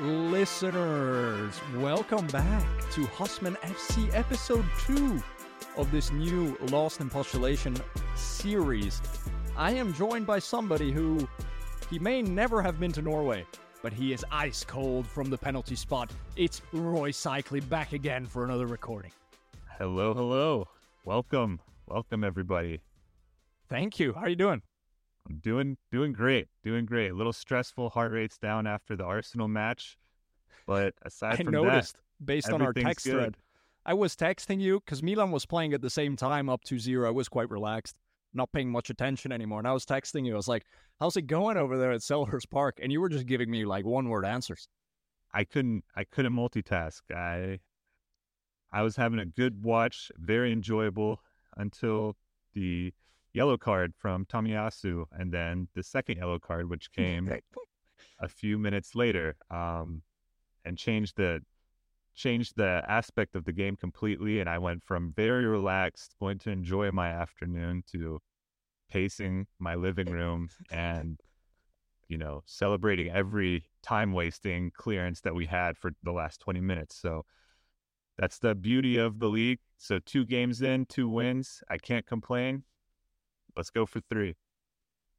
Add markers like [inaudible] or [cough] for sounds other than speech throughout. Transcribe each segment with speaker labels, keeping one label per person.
Speaker 1: listeners. Welcome back to Husman FC episode 2 of this new Lost in Postulation series. I am joined by somebody who he may never have been to Norway, but he is ice cold from the penalty spot. It's Roy Cycli back again for another recording.
Speaker 2: Hello, hello. Welcome. Welcome everybody.
Speaker 1: Thank you. How are you doing?
Speaker 2: I'm doing doing great. Doing great. A little stressful, heart rate's down after the Arsenal match. But aside
Speaker 1: I
Speaker 2: from
Speaker 1: noticed
Speaker 2: that,
Speaker 1: based on our text
Speaker 2: good.
Speaker 1: thread. I was texting you because Milan was playing at the same time up to zero. I was quite relaxed, not paying much attention anymore. And I was texting you. I was like, how's it going over there at Selhurst Park? And you were just giving me like one word answers.
Speaker 2: I couldn't I couldn't multitask. I I was having a good watch, very enjoyable until the yellow card from Tomiyasu and then the second yellow card which [laughs] came a few minutes later um, and changed the changed the aspect of the game completely and I went from very relaxed going to enjoy my afternoon to pacing my living room and you know celebrating every time wasting clearance that we had for the last 20 minutes. So that's the beauty of the league. So two games in two wins I can't complain let's go for 3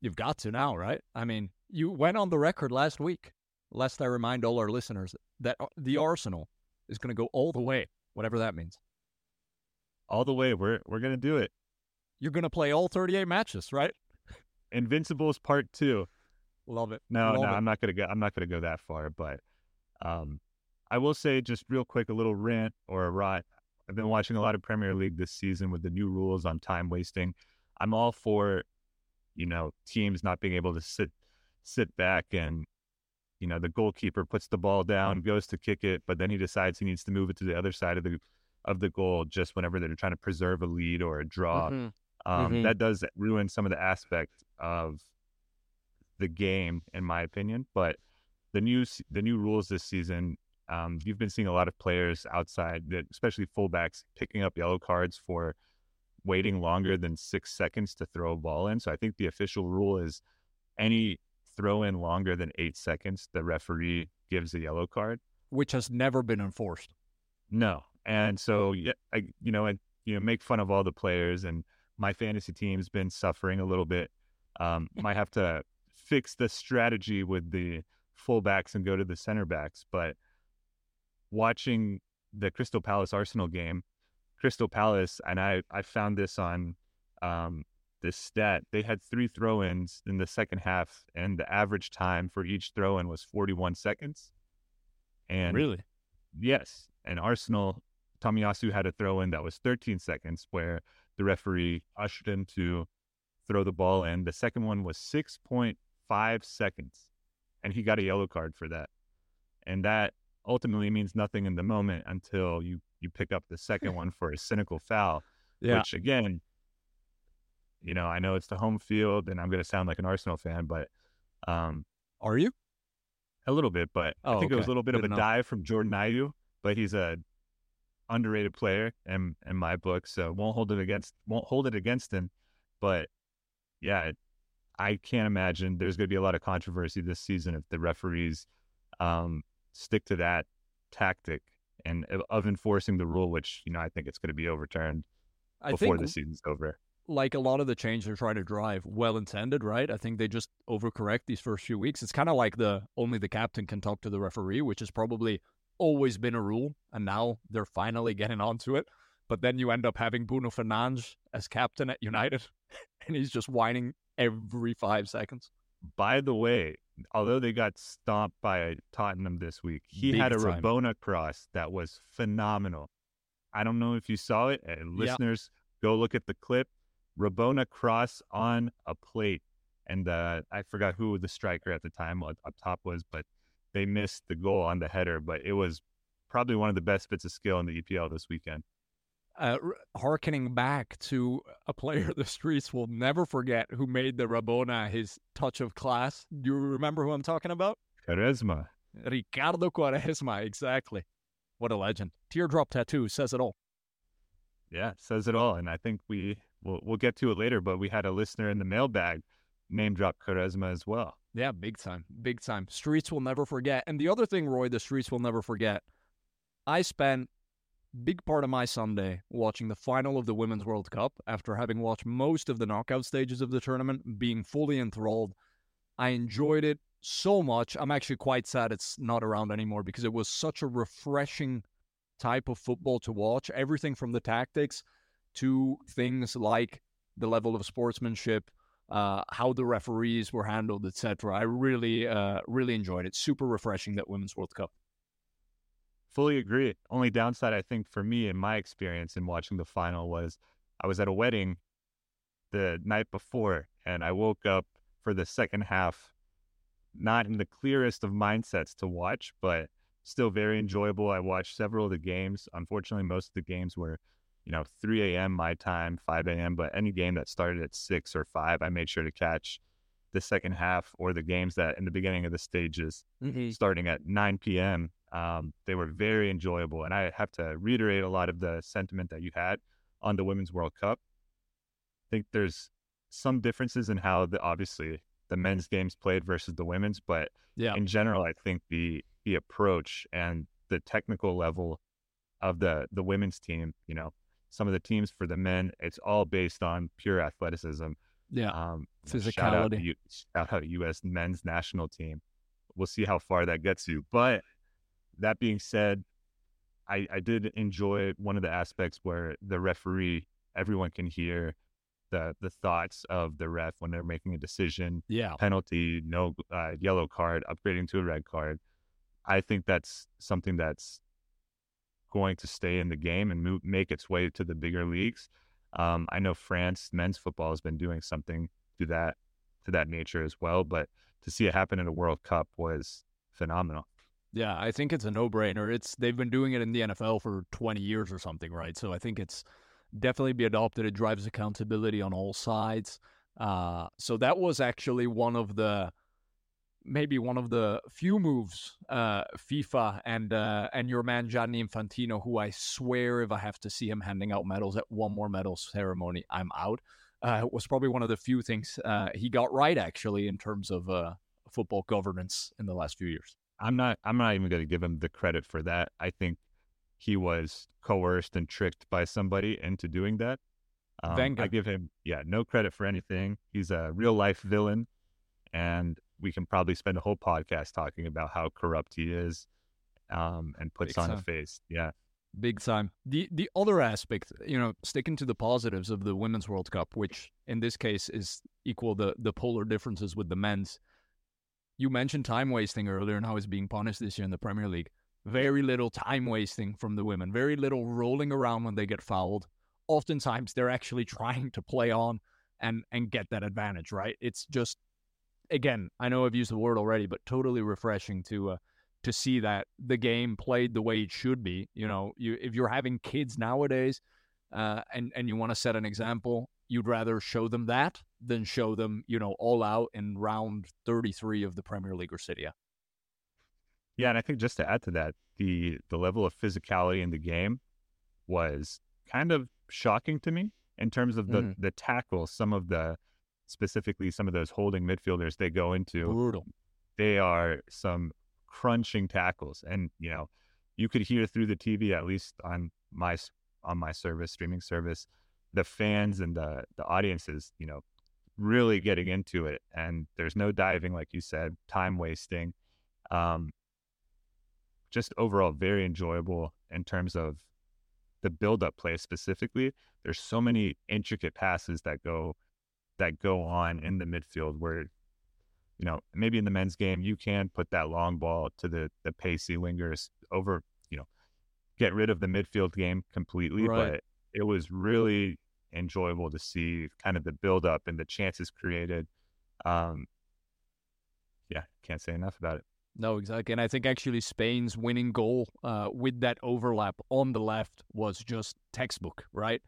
Speaker 1: You've got to now, right? I mean, you went on the record last week, lest I remind all our listeners that the Arsenal is going to go all the way, whatever that means.
Speaker 2: all the way we're we're going to do it
Speaker 1: You're going to play all 38 matches, right? [laughs]
Speaker 2: Invincibles part 2
Speaker 1: Love it.
Speaker 2: No,
Speaker 1: Love
Speaker 2: no,
Speaker 1: it.
Speaker 2: I'm not gonna go. I'm not gonna go that far. But um, I will say just real quick, a little rant or a rot. I've been watching a lot of Premier League this season with the new rules on time wasting. I'm all for, you know, teams not being able to sit sit back and, you know, the goalkeeper puts the ball down, goes to kick it, but then he decides he needs to move it to the other side of the of the goal just whenever they're trying to preserve a lead or a draw
Speaker 1: Mhm.
Speaker 2: um,
Speaker 1: Mhm.
Speaker 2: that does ruin some of the aspect of the game, in my opinion. But the new the new rules this season, um, you've been seeing a lot of players outside, that especially fullbacks, picking up yellow cards for waiting longer than six seconds to throw a ball in. So I think the official rule is any throw in longer than eight seconds, the referee gives a yellow card.
Speaker 1: Which has never been enforced.
Speaker 2: No, and so yeah, I you know I you know make fun of all the players, and my fantasy team's been suffering a little bit. Um, [laughs] might have to fix the strategy with the fullbacks and go to the center backs, but watching the Crystal Palace Arsenal game, Crystal Palace, and I I found this on um, this stat. They had three throw-ins in the second half, and the average time for each throw-in was 41 seconds. And
Speaker 1: really?
Speaker 2: Yes. And Arsenal, Tomiyasu had a throw in that was 13 seconds where the referee ushered him to throw the ball in. The second one was 6.5 seconds. And he got a yellow card for that. And that ultimately means nothing in the moment until you, you pick up the second [laughs] one for a cynical foul,
Speaker 1: Yeah.
Speaker 2: which again, you know, I know it's the home field and I'm going to sound like an Arsenal fan, but um,
Speaker 1: Are you?
Speaker 2: a little bit, but I
Speaker 1: Oh,
Speaker 2: think it was a little bit of a
Speaker 1: enough.
Speaker 2: dive from Jordan Ayew, but he's a underrated player in in my book, so won't hold it against won't hold it against him. But yeah, it, I can't imagine there's going to be a lot of controversy this season if the referees um, stick to that tactic and of- enforcing the rule, which you know I think it's going to be overturned
Speaker 1: I
Speaker 2: before
Speaker 1: think
Speaker 2: the season's over.
Speaker 1: like a lot of the change they're trying to drive, well intended, right? I think they just overcorrect these first few weeks. It's kind of like the only the captain can talk to the referee, which has probably always been a rule, and now they're finally getting onto it. But then you end up having Bruno Fernandes as captain at United, [laughs] and he's just whining every five seconds.
Speaker 2: By the way, although they got stomped by Tottenham this week, he
Speaker 1: Big
Speaker 2: had a
Speaker 1: time.
Speaker 2: Rabona cross that was phenomenal. I don't know if you saw it, and
Speaker 1: Yeah.
Speaker 2: listeners, go look at the clip. Rabona cross on a plate, and uh, I forgot who the striker at the time up top was, but they missed the goal on the header. But it was probably one of the best bits of skill in the EPL this weekend.
Speaker 1: Uh, harkening back to a player [laughs] the streets will never forget who made the Rabona his touch of class. Do you remember who I'm talking about?
Speaker 2: Quaresma.
Speaker 1: Ricardo Quaresma, exactly. What a legend. Teardrop tattoo says it all.
Speaker 2: Yeah, says it all. And I think we we'll, we'll get to it later, but we had a listener in the mailbag name drop Quaresma as well.
Speaker 1: Yeah, big time, big time. Streets will never forget. And the other thing, Roy, the streets will never forget. I spent big part of my Sunday watching the final of the Women's World Cup after having watched most of the knockout stages of the tournament, being fully enthralled. I enjoyed it so much. I'm actually quite sad it's not around anymore because it was such a refreshing type of football to watch. Everything from the tactics to things like the level of sportsmanship, uh, how the referees were handled, etc. I really, uh, really enjoyed it. Super refreshing that Women's World Cup.
Speaker 2: Fully agree. Only downside, I think, for me in my experience in watching the final was I was at a wedding the night before, and I woke up for the second half, not in the clearest of mindsets to watch, but still very enjoyable. I watched several of the games. Unfortunately, most of the games were, you know, 3 a.m. my time, 5 a.m. But any game that started at 6 or 5, I made sure to catch the second half or the games that in the beginning of the stages mm-hmm. starting at 9 p.m. Um, they were very enjoyable. And I have to reiterate a lot of the sentiment that you had on the Women's World Cup. I think there's some differences in how the obviously the men's games played versus the women's, but yeah. in general, I think the the approach and the technical level of the the women's team, you know, some of the teams for the men, it's all based on pure athleticism.
Speaker 1: Yeah, um, physicality. Shout
Speaker 2: out, shout out U.S. men's national team. We'll see how far that gets you. But that being said, I, I did enjoy one of the aspects where the referee, everyone can hear the the thoughts of the ref when they're making a decision.
Speaker 1: Yeah,
Speaker 2: penalty, no uh, yellow card, upgrading to a red card. I think that's something that's going to stay in the game and move, make its way to the bigger leagues. Um, I know France men's football has been doing something to that to that nature as well, but to see it happen in a World Cup was phenomenal.
Speaker 1: Yeah, I think it's a no-brainer. It's they've been doing it in the NFL for 20 years or something, right? So I think it's definitely be adopted. It drives accountability on all sides. Uh, so that was actually one of the maybe one of the few moves uh, FIFA and uh, and your man Gianni Infantino, who I swear if I have to see him handing out medals at one more medal ceremony, I'm out. Uh, was probably one of the few things uh, he got right actually in terms of uh, football governance in the last few years.
Speaker 2: I'm not. I'm not even going to give him the credit for that. I think he was coerced and tricked by somebody into doing that. Um, I give him, yeah, no credit for anything. He's a real life villain, and we can probably spend a whole podcast talking about how corrupt he is, um, and puts Big on time. a face. Yeah,
Speaker 1: big time. The the other aspect, you know, sticking to the positives of the Women's World Cup, which in this case is equal the the polar differences with the men's. You mentioned time wasting earlier and how it's being punished this year in the Premier League. Very little time wasting from the women. Very little rolling around when they get fouled. Oftentimes they're actually [laughs] trying to play on and and get that advantage, right? It's just again, I know I've used the word already, but totally refreshing to uh, to see that the game played the way it should be. You know, you if you're having kids nowadays, uh, and and you want to set an example, you'd rather show them that than show them, you know, all out in round 33 of the Premier League or A.
Speaker 2: Yeah, and I think just to add to that, the the level of physicality in the game was kind of shocking to me in terms of the mm. the tackles. Some of the specifically some of those holding midfielders they go into
Speaker 1: brutal.
Speaker 2: They are some crunching tackles, and you know you could hear through the TV at least on my on my service streaming service the fans and the the audiences you know really getting into it and there's no diving like you said time wasting um just overall very enjoyable in terms of the build up play specifically there's so many intricate passes that go that go on in the midfield where you know maybe in the men's game you can put that long ball to the the pacey wingers over you know get rid of the midfield game completely right. but it was really enjoyable to see kind of the build up and the chances created um yeah can't say enough about it
Speaker 1: no, exactly. And I think actually Spain's winning goal uh, with that overlap on the left was just textbook, right?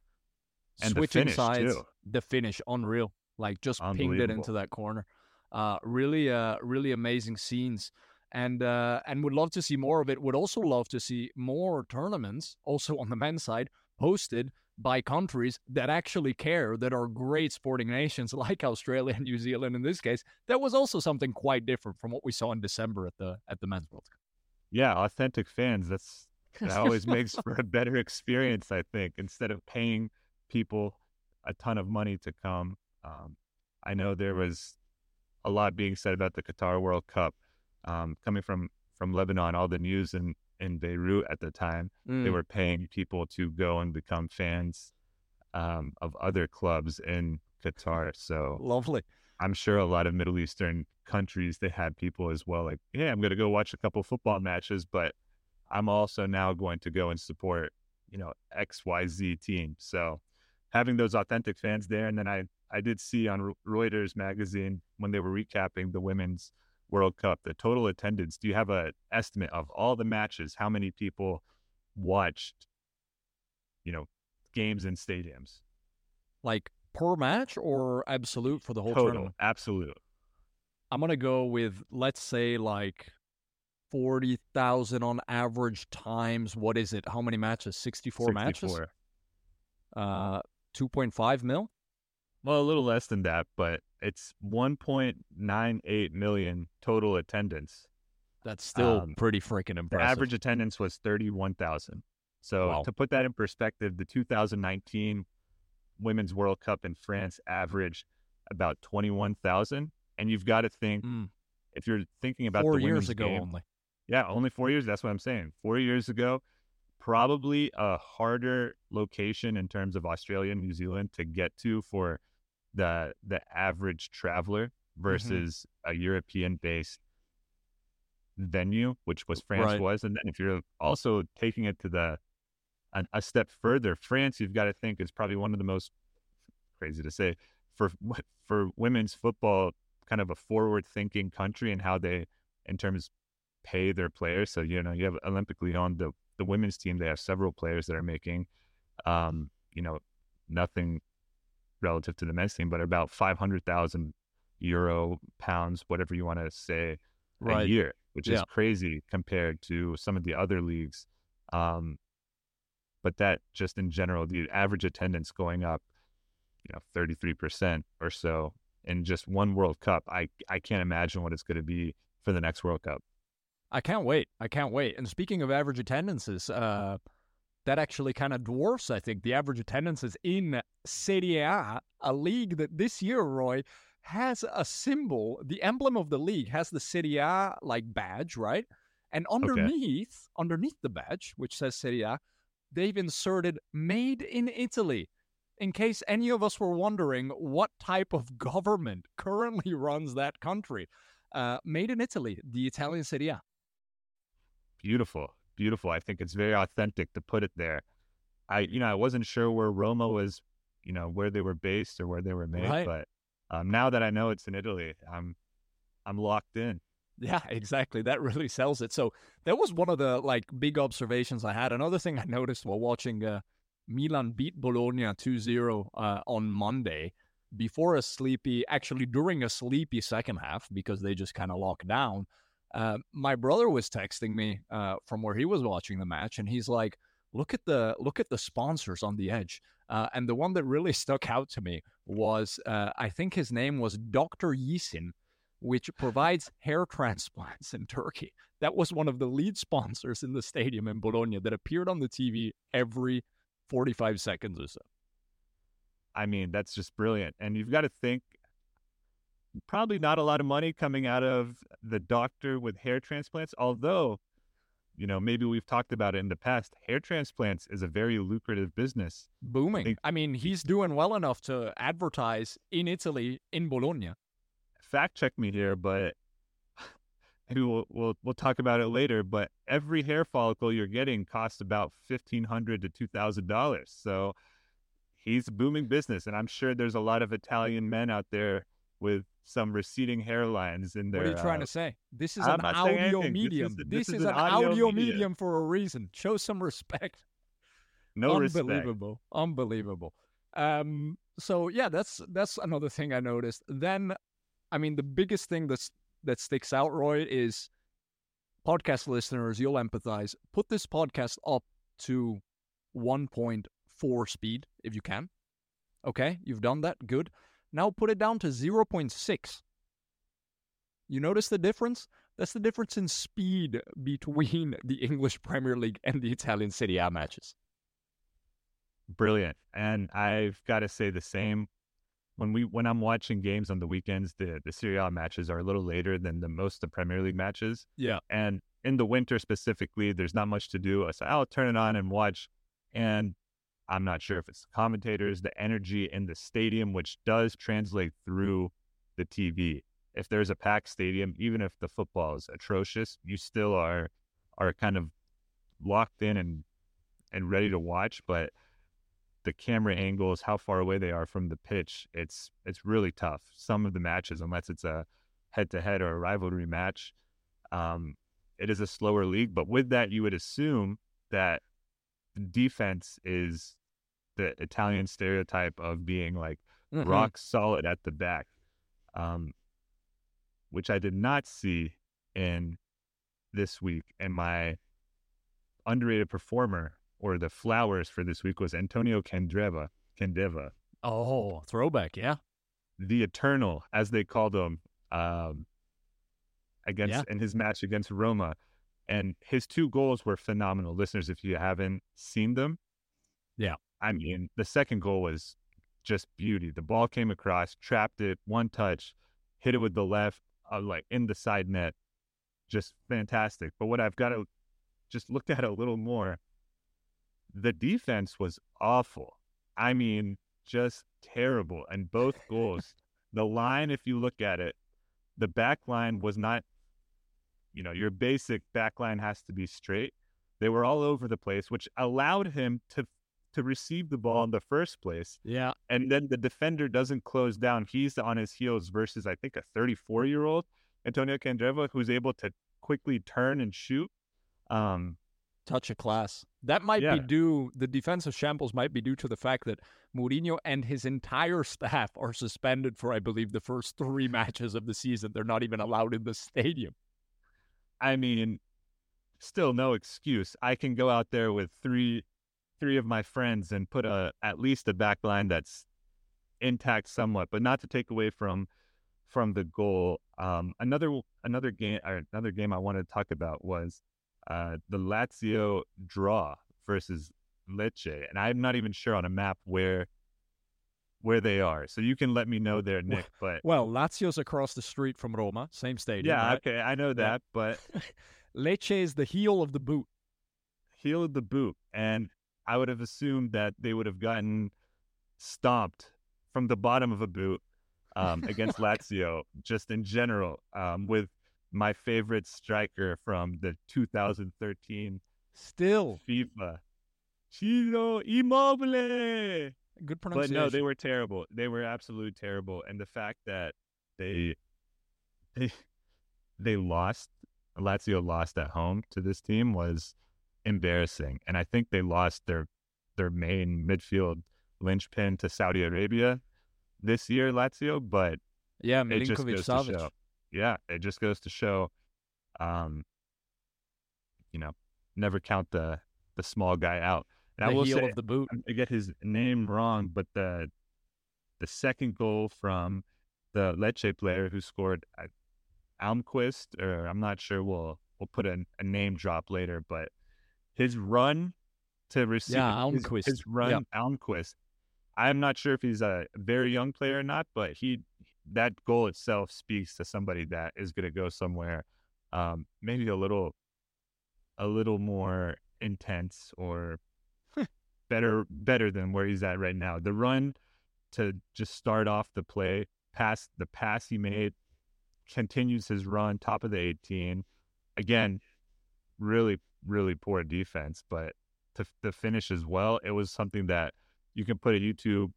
Speaker 2: And Switching the sides, too.
Speaker 1: the finish, unreal like just pinged it into that corner. Uh, really, uh, really amazing scenes, and uh, and would love to see more of it. Would also love to see more tournaments, also on the men's side, hosted by countries that actually care, that are great sporting nations [laughs] like Australia and New Zealand in this case. That was also something quite different from what we saw in December at the at the men's World Cup.
Speaker 2: Yeah, authentic fans. That's [laughs] that always makes for a better experience, I think, instead of paying people a ton of money to come. Um, I know there was a lot being said about the Qatar World Cup um, coming from from Lebanon. All the news in in Beirut at the time, mm. they were paying people to go and become fans um, of other clubs in Qatar. So
Speaker 1: lovely.
Speaker 2: I'm sure a lot of Middle Eastern countries they had people as well. Like, yeah, I'm going to go watch a couple football matches, but I'm also now going to go and support, you know, X Y Z team. So having those authentic fans there, and then I I did see on Reuters magazine when they were recapping the women's World Cup the total attendance. Do you have an estimate of all the matches? How many people watched, you know, games in stadiums?
Speaker 1: Like per match or absolute for the whole
Speaker 2: total,
Speaker 1: tournament?
Speaker 2: Absolute.
Speaker 1: I'm gonna go with let's say like forty thousand on average times. What is it? How many matches? Sixty-four, 64. matches. Uh, two point five mil.
Speaker 2: Well, a little less than that, but it's 1.98 million total attendance.
Speaker 1: That's still um, pretty freaking impressive.
Speaker 2: The average attendance was 31,000. So wow. to put that in perspective, the 2019 Women's World Cup in France averaged about 21,000. And you've got to think, mm. if you're thinking about
Speaker 1: four
Speaker 2: the
Speaker 1: years ago
Speaker 2: game,
Speaker 1: only.
Speaker 2: Yeah, only four years. That's what I'm saying. Four years ago, probably a harder location in terms of Australia and New Zealand to get to for the the average traveler mm-hmm. versus mm-hmm. a European based venue, which was France right. was. And then if you're also taking it to the a, a step further, France, you've got to think is probably one of the most crazy to say for for women's football, kind of a forward thinking country and how they in terms pay their players. So you know you have Olympique Lyon, the the women's team. They have several players that are making, um, you know, nothing relative to the men's team, but about 500,000 euro, pounds, whatever you want to say, right. a year, which yeah. is crazy compared to some of the other leagues. Um, but that just in general, the average attendance going up, you know, 33% or so in just one World Cup. I, I can't imagine what it's going to be for the next World Cup.
Speaker 1: I can't wait. I can't wait. And speaking of average attendances, uh, that actually kind of dwarfs, I think, the average attendances in Serie A, a league that this year, Roy, has a symbol. The emblem of the league has the Serie A like badge, right? And underneath, okay. underneath the badge, which says Serie A, they've inserted "Made in Italy." In case any of us were wondering what type of government [laughs] currently runs that country, uh, made in Italy, the Italian Serie A.
Speaker 2: Beautiful beautiful. I think it's very authentic to put it there. I, you know, I wasn't sure where Roma was, you know, where they were based or where they were made, right. but um, now that I know it's in Italy, I'm, I'm locked in.
Speaker 1: Yeah, [laughs] exactly. That really sells it. So that was one of the like big observations I had. Another thing I noticed while watching uh, Milan beat Bologna 2-0 uh, on Monday before a sleepy, actually during a sleepy second half because they just kind of locked down. Uh, my brother was texting me uh, from where he was watching the match, and he's like, "Look at the look at the sponsors on the edge." Uh, and the one that really [laughs] stuck out to me was, uh, I think his name was Doctor Yisin, which provides [laughs] hair transplants in Turkey. That was one of the lead sponsors in the stadium in Bologna that appeared on the TV every 45 seconds or so.
Speaker 2: I mean, that's just brilliant. And you've got to think probably not a lot of money coming out of the doctor with hair transplants, although, you know, maybe we've talked about it in the past. Hair transplants is a very lucrative business.
Speaker 1: Booming. I, think, I mean, he's doing well enough to advertise in Italy, in Bologna.
Speaker 2: Fact check me here, but [laughs] maybe we'll, we'll, we'll talk about it later. But every hair follicle you're getting costs about fifteen hundred to two thousand dollars. So he's a booming business, and I'm sure there's a lot of Italian men out there with some receding hairlines in there.
Speaker 1: What are you trying uh, to say? This is I'm an audio medium. This is, this, this is, is an, audio, audio medium. medium for a reason. Show some respect. [laughs]
Speaker 2: No
Speaker 1: Unbelievable.
Speaker 2: Respect.
Speaker 1: Unbelievable. Um, so yeah, that's that's another thing I noticed. Then, I mean, the biggest thing that's that sticks out, Roy, is podcast listeners. You'll empathize. Put this podcast up to 1.4 speed if you can. Okay, you've done that. Good. Now put it down to 0.6. You notice the difference? That's the difference in speed between [laughs] the English Premier League and the Italian Serie A matches.
Speaker 2: Brilliant. And I've got to say the same. When we when I'm watching games on the weekends, the the Serie A matches are a little later than the most of the Premier League matches.
Speaker 1: Yeah.
Speaker 2: And in the winter specifically, there's not much to do. So I'll turn it on and watch. And I'm not sure if it's the commentators, the energy in the stadium, which does translate through the TV. If there's a packed stadium, even if the football is atrocious, you still are are kind of locked in and and ready to watch. But the camera angles, how far away they are from the pitch, it's it's really tough. Some of the matches, unless it's a head to head or a rivalry match, um, it is a slower league. But with that, you would assume that defense is the Italian stereotype of being like mm-hmm. rock solid at the back, um, which I did not see in this week. And my underrated performer or the flowers for this week was Antonio Candreva. Candeva.
Speaker 1: Oh, throwback, yeah.
Speaker 2: The Eternal, as they called him, um, against yeah. in his match against Roma. And his two goals were phenomenal. Listeners, if you haven't seen them,
Speaker 1: yeah,
Speaker 2: I mean, the second goal was just beauty. The ball came across, trapped it, one touch, hit it with the left, uh, like in the side net. Just fantastic. But what I've got to just look at a little more, the defense was awful. I mean, just terrible. And both goals, [laughs] the line, if you look at it, the back line was not, you know, your basic back line has to be straight. They were all over the place, which allowed him to to receive the ball in the first place.
Speaker 1: Yeah.
Speaker 2: And then the defender doesn't close down. He's on his heels versus, I think, a 34 year old Antonio Candreva who's able to quickly turn and shoot. Um,
Speaker 1: Touch a class. That might yeah. be due, the defensive shambles might be due to the fact that Mourinho and his entire staff are suspended for, I believe, the first three matches of the season. They're not even allowed in the stadium.
Speaker 2: I mean, still no excuse. I can go out there with three three of my friends and put a at least a back line that's intact somewhat, but not to take away from from the goal. Um, another another game another game I wanted to talk about was uh, the Lazio draw versus Lecce, and I'm not even sure on a map where where they are. So you can let me know there, Nick. But
Speaker 1: well, Lazio's across the street from Roma, same stadium.
Speaker 2: Yeah,
Speaker 1: right?
Speaker 2: okay, I know that, but [laughs]
Speaker 1: Lecce is the heel of the boot.
Speaker 2: Heel of the boot, and I would have assumed that they would have gotten stomped from the bottom of a boot um, against [laughs] Lazio, just in general, um, with my favorite striker from the 2013
Speaker 1: still
Speaker 2: FIFA, Ciro Immobile.
Speaker 1: Good pronunciation.
Speaker 2: But no, they were terrible. They were absolutely terrible, and the fact that they they they lost, Lazio lost at home to this team was embarrassing. And I think they lost their their main midfield linchpin to Saudi Arabia this year, Lazio. But
Speaker 1: yeah, it just goes Savic.
Speaker 2: to show. Yeah, it just goes to show. Um, you know, never count the the small guy out.
Speaker 1: And the I will heel say, of the boot.
Speaker 2: I get his name wrong, but the the second goal from the Lecce player who scored Almqvist, or I'm not sure. We'll we'll put a, a name drop later, but his run to receive
Speaker 1: yeah, Almqvist.
Speaker 2: His, his run yep. Almqvist. I'm not sure if he's a very young player or not, but he that goal itself speaks to somebody that is going to go somewhere, um, maybe a little, a little more intense or better, better than where he's at right now. The run to just start off the play, pass the pass he made, continues his run, top of the 18. Again, really really poor defense, but to, to finish as well, it was something that you can put a YouTube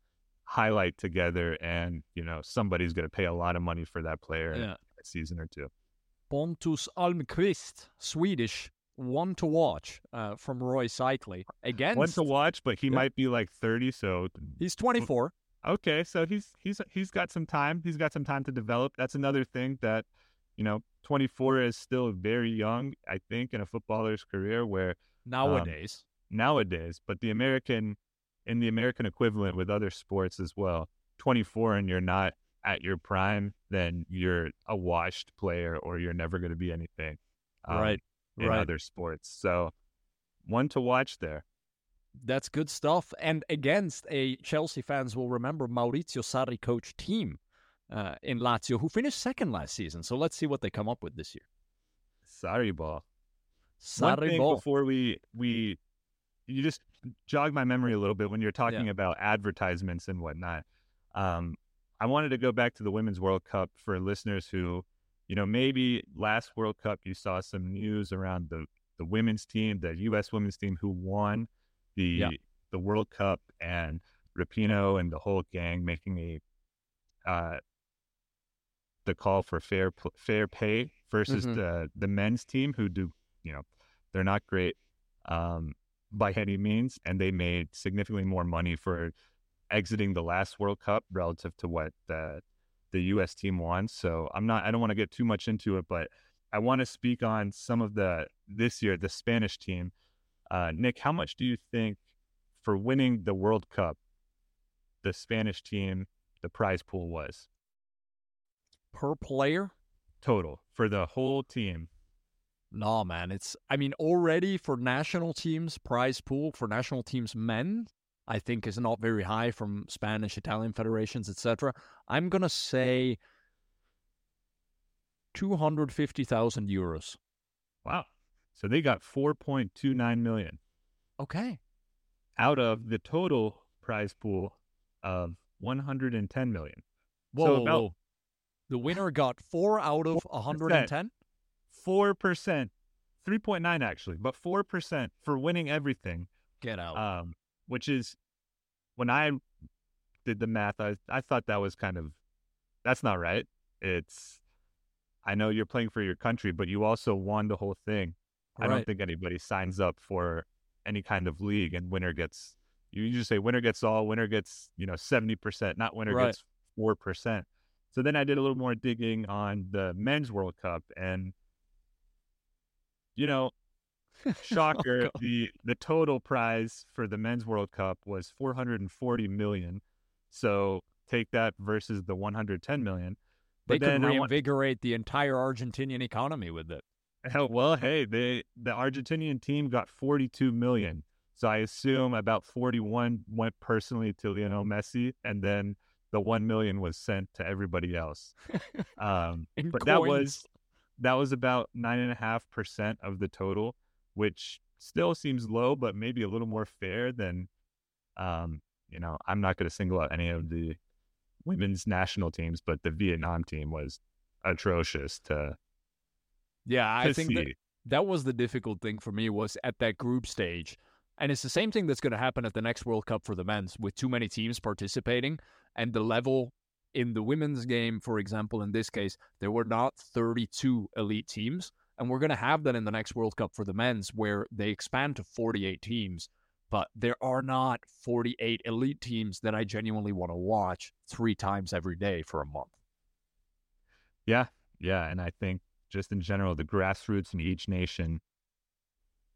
Speaker 2: highlight together and, you know, somebody's going to pay a lot of money for that player yeah. a season or two.
Speaker 1: Pontus Almqvist, Swedish, one to watch uh, from Roy Cycling. Again,
Speaker 2: one to watch, but he yeah. might be like 30, so
Speaker 1: he's 24.
Speaker 2: Okay, so he's he's he's got some time. He's got some time to develop. That's another thing that you know 24 is still very young, I think, in a footballer's career where
Speaker 1: nowadays,
Speaker 2: um, nowadays, but the American in the American equivalent with other sports as well. 24 and you're not at your prime, then you're a washed player or you're never going to be anything.
Speaker 1: Um, right.
Speaker 2: In
Speaker 1: right.
Speaker 2: other sports. So one to watch there.
Speaker 1: That's good stuff. And against a Chelsea fans will remember Maurizio Sarri coach team uh, in Lazio who finished second last season. So let's see what they come up with this year.
Speaker 2: Sarri ball.
Speaker 1: Sarri
Speaker 2: One thing
Speaker 1: ball.
Speaker 2: before we we you just jog my memory a little bit when you're talking yeah. about advertisements and whatnot. Um, I wanted to go back to the Women's World Cup for listeners who, you know, maybe last World Cup you saw some news around the the women's team, the U.S. women's team who won the yeah. the World Cup, and Rapinoe and the whole gang making a uh, the call for fair fair pay versus mm-hmm. the the men's team who do you know they're not great um, by any means, and they made significantly more money for exiting the last World Cup relative to what the the U.S. team won. So I'm not I don't want to get too much into it, but I want to speak on some of the this year the Spanish team. Uh, Nick, how much do you think for winning the World Cup, the Spanish team, the prize pool was
Speaker 1: per player
Speaker 2: total for the whole team?
Speaker 1: No, man. It's, I mean, already for national teams, prize pool for national teams men, I think is not very high from Spanish, Italian federations, etc. I'm going to say 250,000 euros.
Speaker 2: Wow. So they got 4.29 million.
Speaker 1: Okay.
Speaker 2: Out of the total prize pool of 110 million.
Speaker 1: Whoa, so about, whoa. The winner got four out of 110?
Speaker 2: 4%, 3.9 actually, but 4% for winning everything.
Speaker 1: Get out.
Speaker 2: Um, which is when I did the math, I, I thought that was kind of, that's not right. It's, I know you're playing for your country, but you also won the whole thing. Right. I don't think anybody signs up for any kind of league and winner gets, you just say winner gets all, winner gets, you know, 70%, not winner right. gets 4%. So then I did a little more digging on the men's World Cup and you know, [laughs] shocker, oh, the the total prize for the men's World Cup was 440 million. So take that versus the 110 million.
Speaker 1: But they could reinvigorate want... the entire Argentinian economy with it.
Speaker 2: Hell, [laughs] well, hey, they the Argentinian team got 42 million. So I assume about 41 went personally to Lionel Messi, and then the one million was sent to everybody else. [laughs] Um, but coins. that was that was about nine and a half percent of the total, which still seems low, but maybe a little more fair than, um, you know, I'm not going to single out any of the women's national teams, but the Vietnam team was atrocious to.
Speaker 1: Yeah, I to think that, that was the difficult thing for me was at that group stage. And it's the same thing that's going to happen at the next World Cup for the men's with too many teams participating and the level in the women's game, for example, in this case, there were not 32 elite teams. And we're going to have that in the next World Cup for the men's, where they expand to 48 teams. But there are not 48 elite teams that I genuinely want to watch three times every day for a month.
Speaker 2: Yeah. Yeah. And I think just in general, the grassroots in each nation,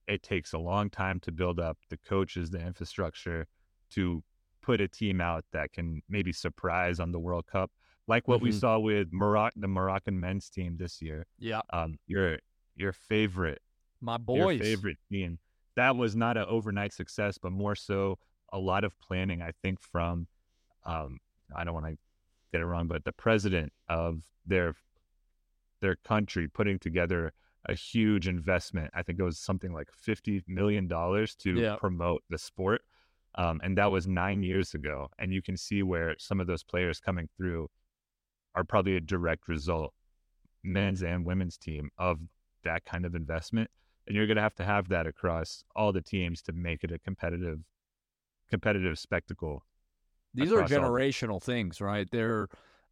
Speaker 2: it takes a long time to build up the coaches, the infrastructure to put a team out that can maybe surprise on the World Cup, like what mm-hmm. we saw with Morocco, the Moroccan men's team this year.
Speaker 1: Yeah,
Speaker 2: um, your your favorite,
Speaker 1: my boys,
Speaker 2: your favorite team. That was not an overnight success, but more so a lot of planning. I think from, um, I don't want to get it wrong, but the president of their their country putting together a huge investment. I think it was something like fifty million dollars to yeah. promote the sport. Um, and that was nine years ago. And you can see where some of those players coming through are probably a direct result, men's and women's team, of that kind of investment. And you're going to have to have that across all the teams to make it a competitive, competitive spectacle.
Speaker 1: These are generational things, right? They're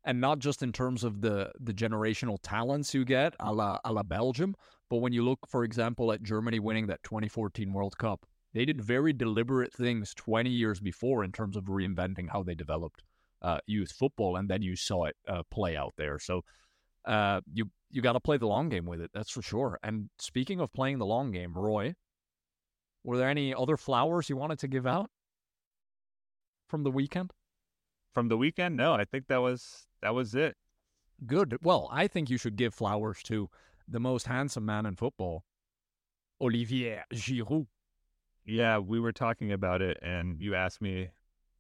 Speaker 1: and not just in terms of the the generational talents you get, a la, a la Belgium, but when you look, for example, at Germany winning that 2014 World Cup, they did very deliberate things 20 years before in terms of reinventing how they developed uh, youth football, and then you saw it uh, play out there. So uh, you you got to play the long game with it, that's for sure. And speaking of playing the long game, Roy, were there any other flowers you wanted to give out? from the weekend?
Speaker 2: From the weekend? No, I think that was that was it.
Speaker 1: Good. Well, I think you should give flowers to the most handsome man in football, Olivier Giroud.
Speaker 2: Yeah, we were talking about it, and you asked me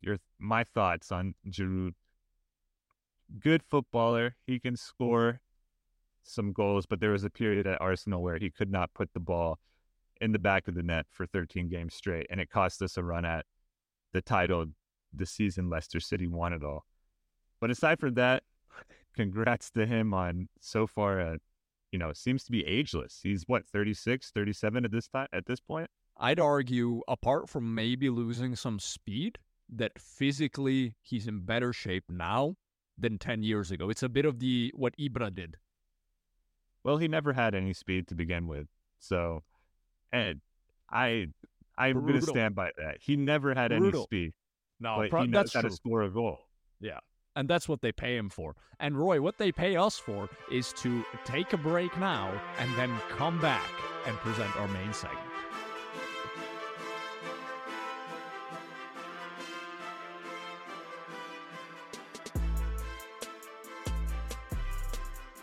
Speaker 2: your my thoughts on Giroud. Good footballer. He can score some goals, but there was a period at Arsenal where he could not put the ball in the back of the net for 13 games straight, and it cost us a run at the title the season Leicester City won it all. But aside from that, [laughs] congrats to him on so far. Uh, you know, seems to be ageless. He's what 36, 37 at this time at this point.
Speaker 1: I'd argue, apart from maybe losing some speed, that physically he's in better shape now than 10 years ago. It's a bit of the what Ibra did.
Speaker 2: Well, he never had any speed to begin with. So, and I I'm going to stand by that. He never had Brutal. any speed.
Speaker 1: No,
Speaker 2: but
Speaker 1: pro-
Speaker 2: he knows
Speaker 1: that's
Speaker 2: how
Speaker 1: true.
Speaker 2: to score a goal.
Speaker 1: Yeah. And that's what they pay him for. And Roy, what they pay us for is to take a break now and then come back and present our main segment.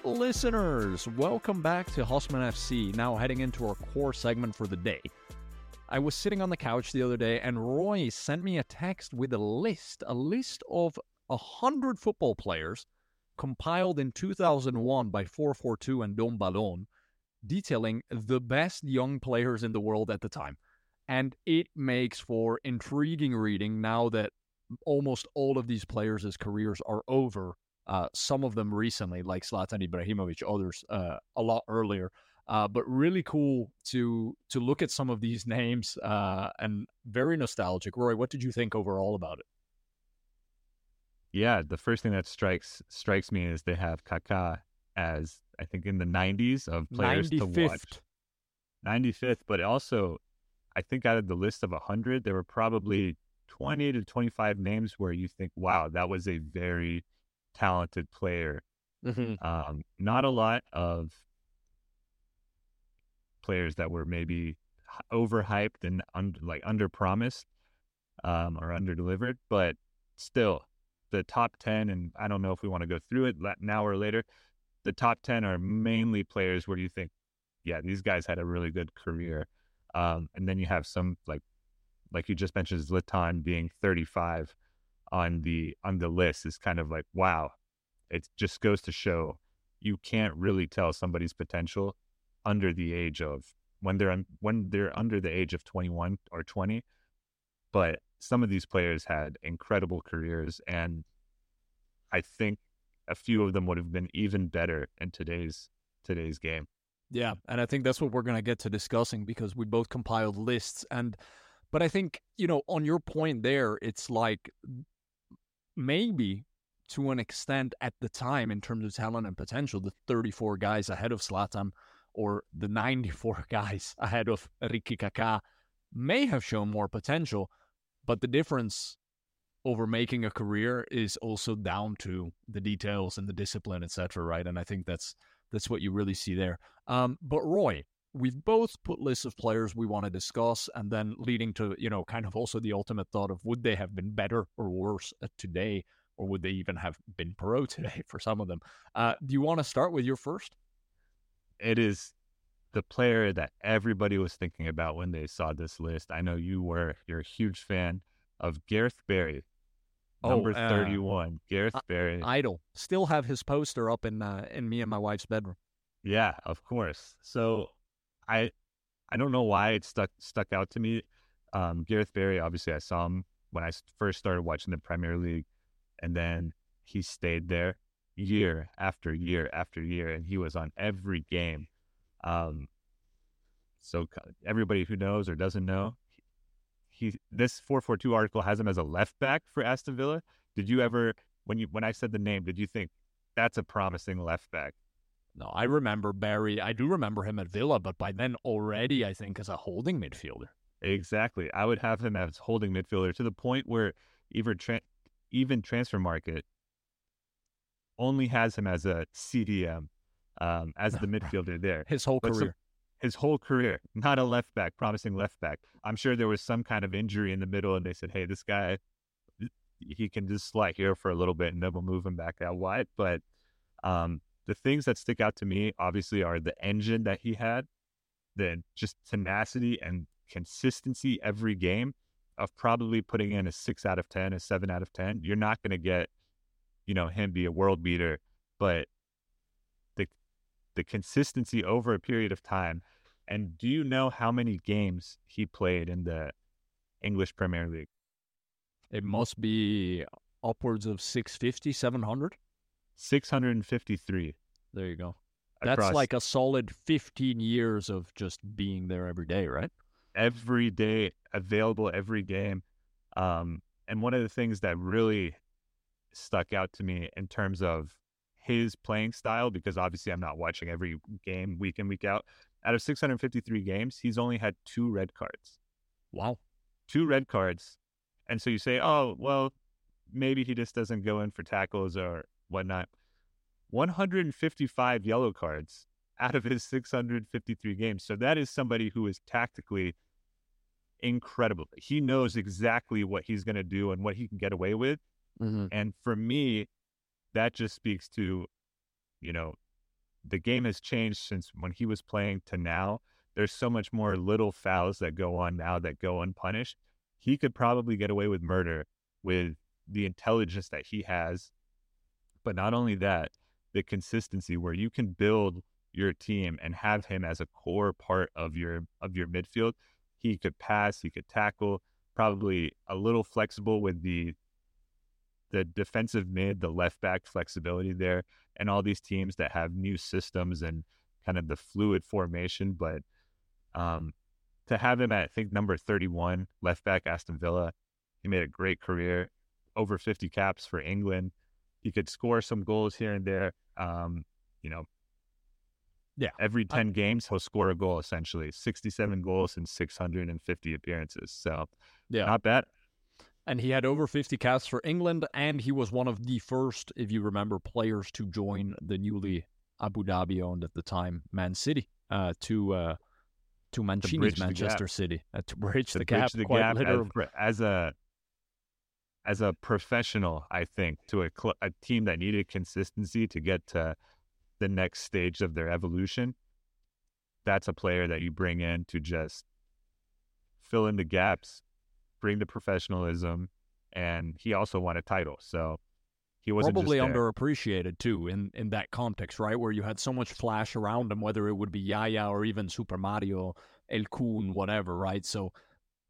Speaker 1: Listeners, welcome back to Husman FC. Now heading into our core segment for the day. I was sitting on the couch the other day and Roy sent me a text with a list, a list of a hundred football players compiled in 2001 by 442 and Don Balón, detailing the best young players in the world at the time. And it makes for intriguing reading now that almost all of these players' careers are over uh, some of them recently, like Zlatan Ibrahimovic, others uh, a lot earlier. Uh, but really cool to to look at some of these [laughs] names uh, and very nostalgic. Roy, what did you think overall about it?
Speaker 2: Yeah, the first thing that strikes strikes me is they have Kaká as I think in the 90s of players 95th. to watch. 95th, but also I think out of the list of 100, there were probably 20 to 25 names where you think, wow, that was a very talented player. Mm-hmm. Um, not a lot of players that were maybe overhyped and un- like under promised um, or under delivered, but still the top 10, and I don't know if we want to go through it now or later. The top 10 are mainly players where you think, yeah, these guys had a really good career. Um, and then you have some like, like you just mentioned, Zlatan being 35 on the on the list is kind of like wow it just goes to show you can't really tell somebody's potential under the age of when they're when they're under the age of 21 or 20 but some of these players had incredible careers and i think a few of them would have been even better in today's today's game.
Speaker 1: Yeah and i think that's what we're going to get to discussing because we both compiled lists and but i think you know on your point there it's like maybe to an extent at the time in terms of talent and potential, the 34 guys ahead of Zlatan or the 94 [laughs] guys ahead of Ricky Kaká may have shown more potential, but the difference over making a career is also down to the details and the discipline, etc. Right, and I think that's that's what you really see there. Um, but Roy, we've both put lists of players we want to discuss, and then leading to you know kind of also the ultimate thought of would they have been better or worse today or would they even have been pro [laughs] today for some of them? Uh, do you want to start with your first?
Speaker 2: It is the player that everybody was thinking about when they saw this list. I know you were. You're a huge fan of Gareth Barry, number oh, uh, 31. Gareth Barry,
Speaker 1: idol. Still have his poster up in uh, in me and my wife's bedroom.
Speaker 2: Yeah, of course. So I I don't know why it stuck stuck out to me. Um, Gareth Barry, obviously, I saw him when I first started watching the Premier League and then he stayed there year after year after year, and he was on every game. Um, so everybody who knows or doesn't know, he this four four two article has him as a left back for Aston Villa. Did you ever when you when I said the name, did you think that's a promising left back?
Speaker 1: No, I remember Barry. I do remember him at Villa, but by then already, I think as a holding midfielder.
Speaker 2: Exactly, I would have him as holding midfielder to the point where even Trent even Transfermarkt only has him as a CDM, um, as the [laughs] midfielder there.
Speaker 1: His whole but career.
Speaker 2: his whole career, not a left back, promising left back. I'm sure there was some kind of injury in the middle, and they said, "Hey, this guy, he can just slide here for a little bit and then we'll move him back out wide. But um, the things that stick out to me, obviously, are the engine that he had, the just tenacity and consistency every game of probably putting in a six out of 10, a seven out of 10. You're not going to get, you know, him be a world beater, but the, the consistency over a period of time. And do you know how many games he played in the English Premier League?
Speaker 1: It must be upwards of 650, 700.
Speaker 2: 653.
Speaker 1: There you go. That's
Speaker 2: across
Speaker 1: like a solid 15 years of just being there every day, right?
Speaker 2: every day, available every game. Um, and one of the things that really stuck out to me in terms of his playing style, because obviously I'm not watching every game week in, week out. Out of 653 games, he's only had two red cards.
Speaker 1: Wow.
Speaker 2: Two red cards. And so you say, oh, well, maybe he just doesn't go in for tackles or whatnot. 155 yellow cards out of his 653 games. So that is somebody who is tactically incredible. He knows exactly what he's going to do and what he can get away with.
Speaker 1: Mm-hmm.
Speaker 2: And for me, that just speaks to, you know, the game has changed since when he was playing to now. There's so much more little fouls that go on now that go unpunished. He could probably get away with murder with the intelligence that he has. But not only that, the consistency where you can build your team and have him as a core part of your of your midfield. He could pass, he could tackle, probably a little flexible with the the defensive mid, the left back flexibility there, and all these teams that have new systems and kind of the fluid formation. But um, to have him at I think number 31, left back Aston Villa, he made a great career, over 50 caps for England. He could score some goals here and there. Um, you know,
Speaker 1: Yeah.
Speaker 2: every 10 games he'll score a goal essentially 67 goals in 650 appearances so
Speaker 1: Yeah.
Speaker 2: not bad
Speaker 1: and he had over 50 caps for England, and he was one of the first, if you remember, players to join the newly Abu Dhabi owned at the time Man City uh, to uh, to Mancini's
Speaker 2: the
Speaker 1: Manchester. City uh, to bridge
Speaker 2: to
Speaker 1: the
Speaker 2: bridge
Speaker 1: gap,
Speaker 2: the
Speaker 1: quite
Speaker 2: gap as, as a as a professional i think to a, cl- a team that needed consistency to get to the next stage of their evolution that's a player that you bring in to just fill in the gaps bring the professionalism and he also won a title so he wasn't
Speaker 1: Probably underappreciated too in, in that context, right? Where you had so much flash around him, whether it would be Yaya or even Super Mario, El Kun, whatever, right? So,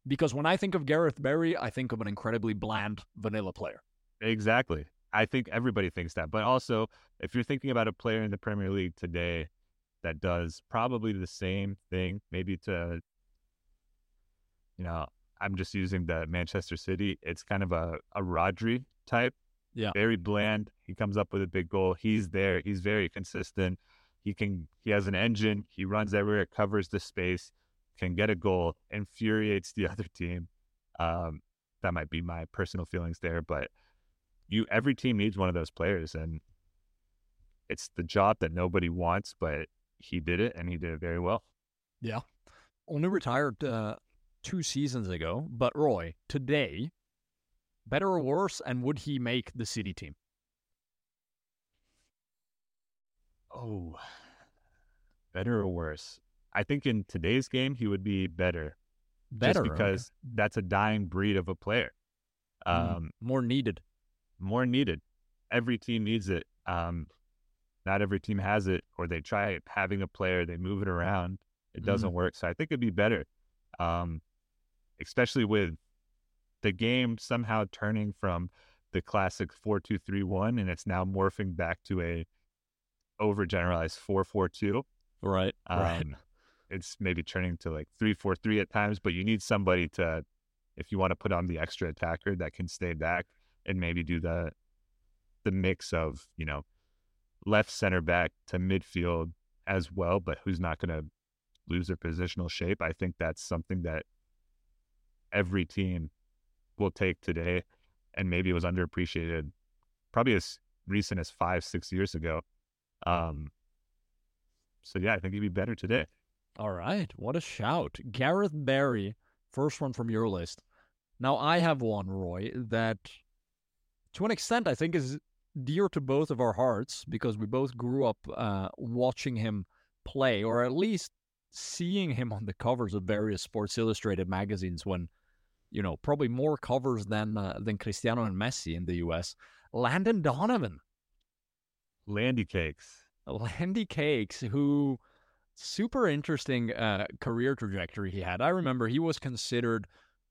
Speaker 1: because when I think of Gareth Barry, I think of an incredibly bland vanilla player.
Speaker 2: Exactly. I think everybody thinks that. But also, if you're thinking about a player in the Premier League today that does probably the same thing, maybe to, you know, I'm just using the Manchester City. It's kind of a, a Rodri type.
Speaker 1: Yeah.
Speaker 2: Very bland. He comes up with a big goal. He's there. He's very consistent. He can, he has an engine. He runs everywhere, covers the space, can get a goal, infuriates the [laughs] other team. Um, that might be my personal feelings there, but you every team needs one of those players and it's the job that nobody wants but he did it and he did it very well
Speaker 1: Yeah. Only retired uh, two seasons ago, but Roy, today, better or worse, and would he make the City team?
Speaker 2: oh better or worse. I think in today's game he would be better,
Speaker 1: Better
Speaker 2: just
Speaker 1: okay.
Speaker 2: because that's a dying breed of a player.
Speaker 1: Mm,
Speaker 2: um
Speaker 1: more needed.
Speaker 2: more needed. Every team needs it. Um not every team has it or they try having a player they move it around. It doesn't work. So i think it'd be better. Um especially with the game somehow turning from the classic 4-2-3-1 and it's now morphing back to a overgeneralized 4-4-2
Speaker 1: Right. right.
Speaker 2: um, it's maybe turning to like 3-4-3 at times but you need somebody to if you want to put on the extra attacker that can stay back and maybe do the the mix of you know left center back to midfield as well but who's not going to lose their positional shape i think that's something that every team will take today and maybe it was underappreciated probably as recent as five six years ago um so yeah i think he'd be better today
Speaker 1: All right. What a shout. Gareth Barry, first one from your list. Now, I have one, Roy, that to an extent, I think is dear to both of our hearts because we both grew up uh, watching him play, or at least seeing him on the covers of various Sports Illustrated magazines when, you know, probably more covers than uh, than Cristiano and Messi in the U.S. Landon Donovan,
Speaker 2: Landy Cakes,
Speaker 1: Landy Cakes, who super interesting uh, career trajectory he had. I remember he was considered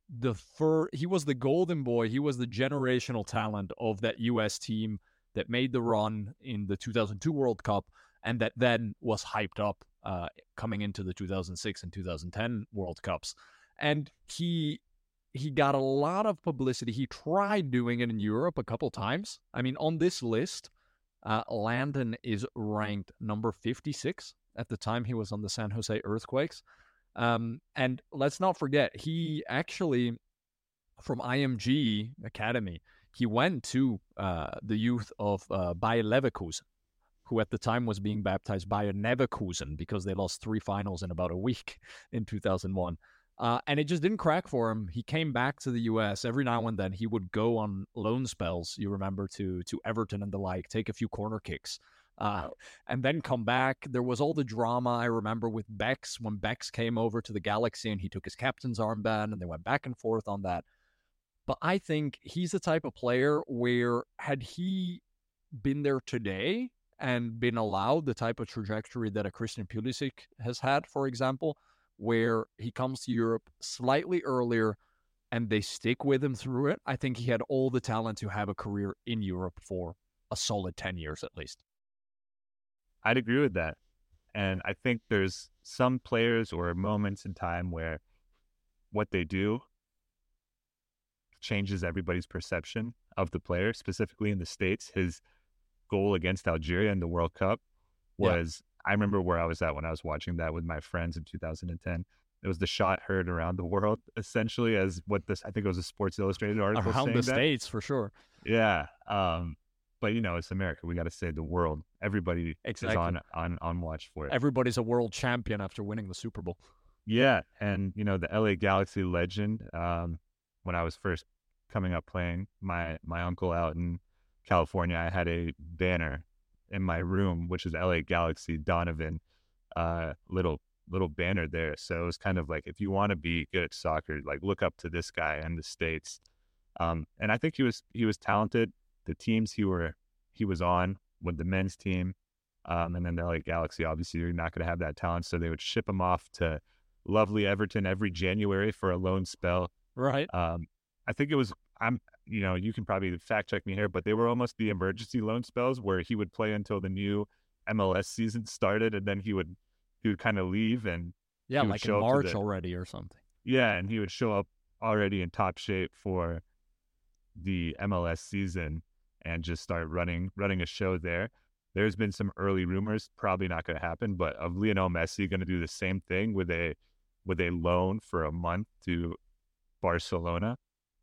Speaker 1: the fir- he was the golden boy. He was the generational talent of that U.S. team that made the run in the 2002 World Cup and that then was hyped up uh, coming into the 2006 and 2010 World Cups. And he he got a lot of publicity. He tried doing it in Europe a couple times. I mean, on this list, uh, Landon is ranked number 56 at the time he was on the San Jose Earthquakes. Um, and let's not forget, he actually, from IMG Academy, he went to uh, the youth of uh, Bayer Leverkusen, who at the time was being baptized Bayer Neverkusen because they lost three finals in about a week [laughs] in 2001. Uh, and it just didn't crack for him. He came back to the U.S. every now and then. He would go on loan spells. You remember to to Everton and the like, take a few corner kicks, uh, and then come back. There was all the drama I remember with Becks when Becks came over to the Galaxy and he took his captain's armband and they went back and forth on that. But I think he's the type of player where had he been there today and been allowed the type of trajectory that a Christian Pulisic has had, for example, where he comes to Europe slightly earlier and they stick with him through it, I think he had all the talent to have a career in Europe for a solid 10 years at least.
Speaker 2: I'd agree with that. And I think there's some players or moments in time where what they do changes everybody's perception of the player, specifically in the States. His goal against Algeria in the World Cup was. I remember where I was at when I was watching that with my friends in 2010. It was the shot heard around the world, essentially, as what this, I think it was a Sports Illustrated article.
Speaker 1: Around the
Speaker 2: that.
Speaker 1: States, for sure.
Speaker 2: Yeah. Um, but you know, it's America. We got to say the world. Everybody exactly. is on on on watch for it.
Speaker 1: Everybody's a world champion after winning the Super Bowl.
Speaker 2: Yeah, and you know the LA Galaxy legend. Um, when I was first coming up playing, my my uncle out in California, I had a banner in my room, which is LA Galaxy Donovan, uh, little little banner there. So it was kind of like if you want to be good at soccer, like look up to this guy in the states. Um, and I think he was he was talented the teams he were he was on with the men's team, um, and then the LA Galaxy. Obviously, you're not going to have that talent, so they would ship him off to lovely Everton every January for a loan spell.
Speaker 1: Right.
Speaker 2: Um, I think it was. I'm. You know, you can probably fact check me here, but they were almost the emergency loan spells where he would play until the new MLS season started, and then he would he would kind of leave and
Speaker 1: yeah, like in March the, already or something.
Speaker 2: Yeah, and he would show up already in top shape for the MLS season and just start running running a show there. There's been some early rumors, probably not going to happen, but of Lionel Messi going to do the same thing with a with a loan for a month to Barcelona.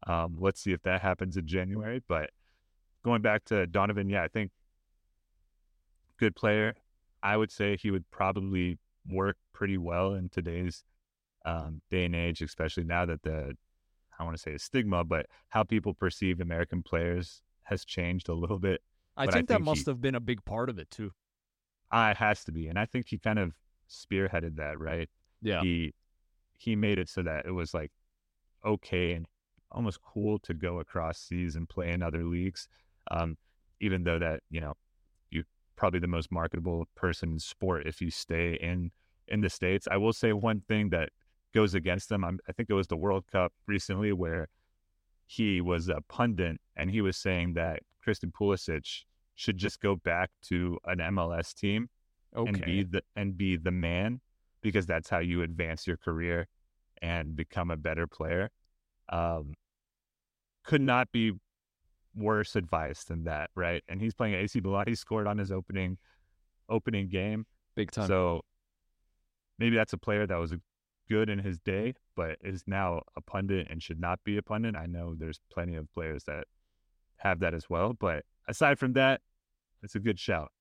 Speaker 2: Um, let's see if that happens in January. But going back to Donovan, yeah, I think good player. I would say he would probably work pretty well in today's um, day and age, especially now that the I want to say a stigma, but how people perceive American players has changed a little bit.
Speaker 1: I think, I think that must he, have been a big part of it too.
Speaker 2: Uh, it has to be, and I think he kind of spearheaded that, right?
Speaker 1: Yeah.
Speaker 2: He he made it so that it was like okay and almost cool to go across seas and play in other leagues. Um, even though that you know you're probably the most marketable person in sport if you stay in in the states. I will say one thing that goes against them. I'm, I think it was the World Cup recently where he was a pundit and he was saying that Christian Pulisic should just go back to an MLS team okay. and be the and be the man because that's how you advance your career and become a better player. Um, could not be worse advice than that, right? And he's playing AC Milan. He scored on his opening opening game,
Speaker 1: big time.
Speaker 2: So maybe that's a player that was good in his day, but is now a pundit and should not be a pundit. I know there's plenty of players that have that as well, but aside from that, it's a good shout.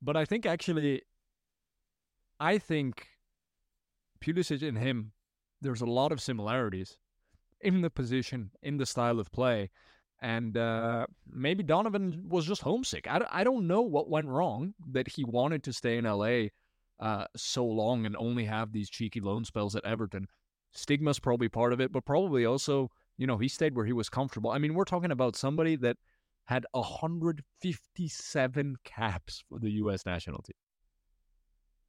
Speaker 1: But I think actually, I think Pulisic and him, there's a lot of similarities in the position, in the style of play. And uh, maybe Donovan was just homesick. I, I don't know what went wrong that he wanted to stay in LA uh, so long and only have these cheeky loan spells at Everton. Stigma's probably part of it, but probably also, you know, he stayed where he was comfortable. I mean, we're talking about somebody that had 157 caps for the U.S. national team.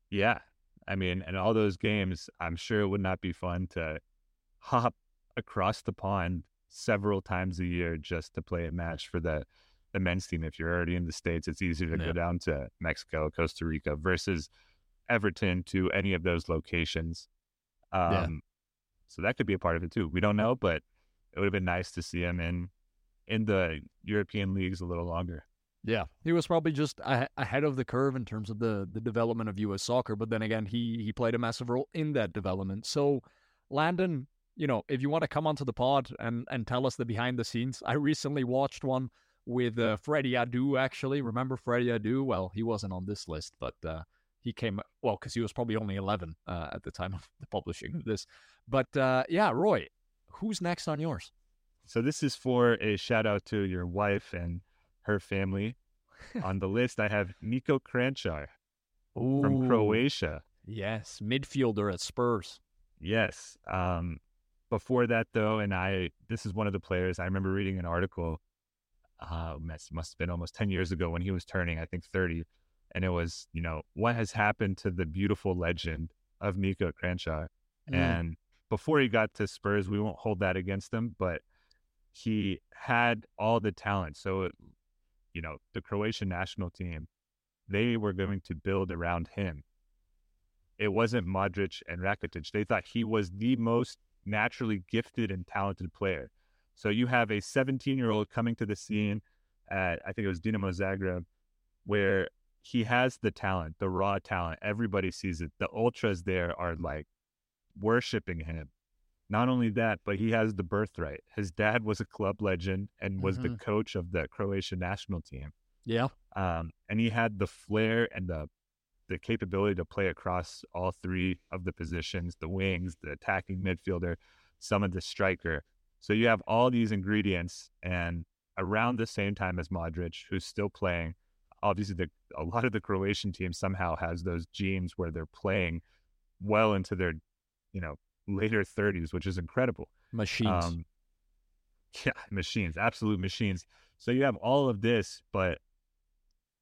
Speaker 2: Yeah. I mean, and all those games, I'm sure it would not be fun to hop across the pond several times a year just to play a match for the, the men's team. If you're already in the States, it's easier to yeah. go down to Mexico, Costa Rica versus Everton to any of those locations. Um, yeah. So that could be a part of it too. We don't know, but it would have been nice to see him in in the European leagues a little longer.
Speaker 1: Yeah, he was probably just ahead of the curve in terms of the the development of U.S. soccer. But then again, he he played a massive role in that development. So, Landon, you know, if you want to come onto the pod and and tell us the behind the scenes, I recently watched one with uh, Freddie Adu. Actually, remember Freddie Adu? Well, he wasn't on this list, but uh, he came well because he was probably only 11 uh, at the time of the publishing of this. But uh, yeah, Roy, who's next on yours?
Speaker 2: So this is for a shout out to your wife and her family. [laughs] on the list, I have Niko Kranjcar from Croatia.
Speaker 1: Yes, midfielder at Spurs.
Speaker 2: Yes. Um, before that, though, and I, this is one of the players. I remember reading an article. Uh, must must have been almost ten years ago when he was turning, I think, thirty and it was you know what has happened to the beautiful legend of Mika Kranjcar. Mm. And before he got to Spurs, we won't hold that against him, but he had all the talent. So, it, you know, the Croatian national team, they were going to build around him. It wasn't Modric and Rakitic. They thought he was the most naturally gifted and talented player. So you have a 17 year old coming to the scene at, I think it was Dinamo Zagreb, where he has the talent, the raw talent. Everybody sees it. The ultras there are like worshiping him. Not only that, but he has the birthright. His dad was a club legend and was mm-hmm. the coach of the Croatian national team.
Speaker 1: Yeah.
Speaker 2: Um, and he had the flair and the the capability to play across all three of the positions, the wings, the attacking midfielder, some of the striker. So you have all these ingredients and around the same time as Modric, who's still playing, obviously the, a lot of the Croatian team somehow has those genes where they're playing well into their, you know, later 30s, which is incredible.
Speaker 1: Machines. Um,
Speaker 2: yeah, machines, absolute machines. So you have all of this, but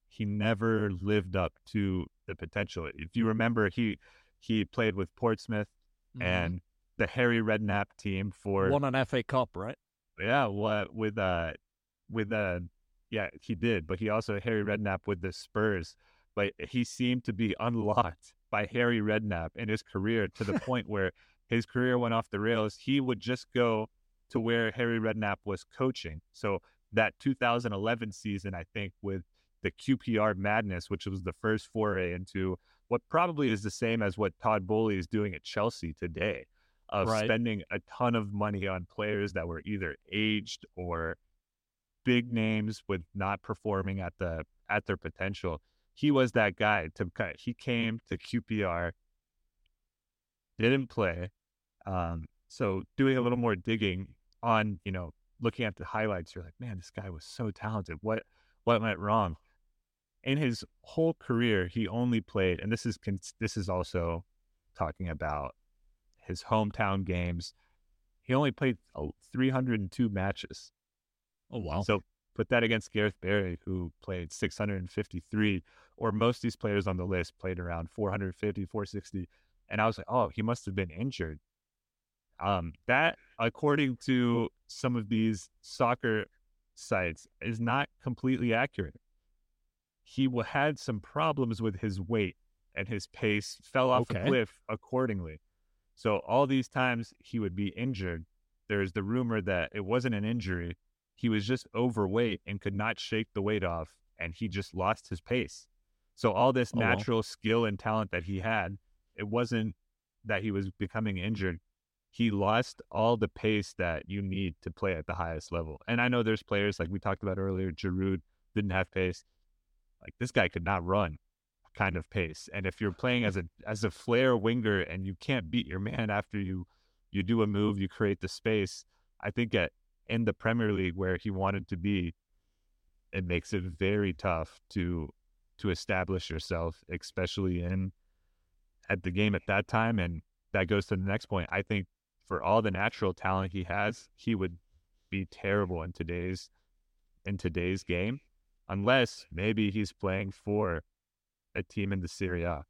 Speaker 2: he never lived up to the potential. If you remember, he he played with Portsmouth mm-hmm. and the Harry Redknapp team for
Speaker 1: won an FA Cup, right?
Speaker 2: Yeah, what with uh with uh yeah, he did, but he also Harry Redknapp with the Spurs. But he seemed to be unlocked by Harry Redknapp in his career to the [laughs] point where his career went off the rails. He would just go to where Harry Redknapp was coaching. So that 2011 season, I think, with the QPR madness, which was the first foray into what probably is the same as what Todd Boehly is doing at Chelsea today, of right. spending a ton of money on players that were either aged or big names with not performing at the at their potential. He was that guy. To he came to QPR, didn't play. Um, so doing a little more digging on, you know, looking at the highlights, you're like, man, this guy was so talented. What what went wrong? In his whole career, he only played, and this is this is also talking about his hometown games. He only played 302 matches.
Speaker 1: Oh wow!
Speaker 2: So put that against Gareth Barry, who played 653, or most of these players on the list played around 450, 460, and I was like, oh, he must have been injured. Um, that, according to some of these soccer sites, is not completely accurate. He had some problems with his weight and his pace fell off okay. a cliff accordingly. So all these times he would be injured. There's the rumor that it wasn't an injury, he was just overweight and could not shake the weight off, and he just lost his pace. So all this oh, natural skill and talent that he had, it wasn't that he was becoming injured. He lost all the pace that you need to play at the highest level. And I know there's players like we talked about earlier, Giroud didn't have pace. Like this guy could not run kind of pace. And if you're playing as a as a flair winger and you can't beat your man after you you do a move, you create the space, I think at in the Premier League where he wanted to be, it makes it very tough to to establish yourself, especially in at the game at that time. And that goes to the next point. I think for all the natural talent he has, he would be terrible in today's in today's game, unless maybe he's playing for a team in the Serie A.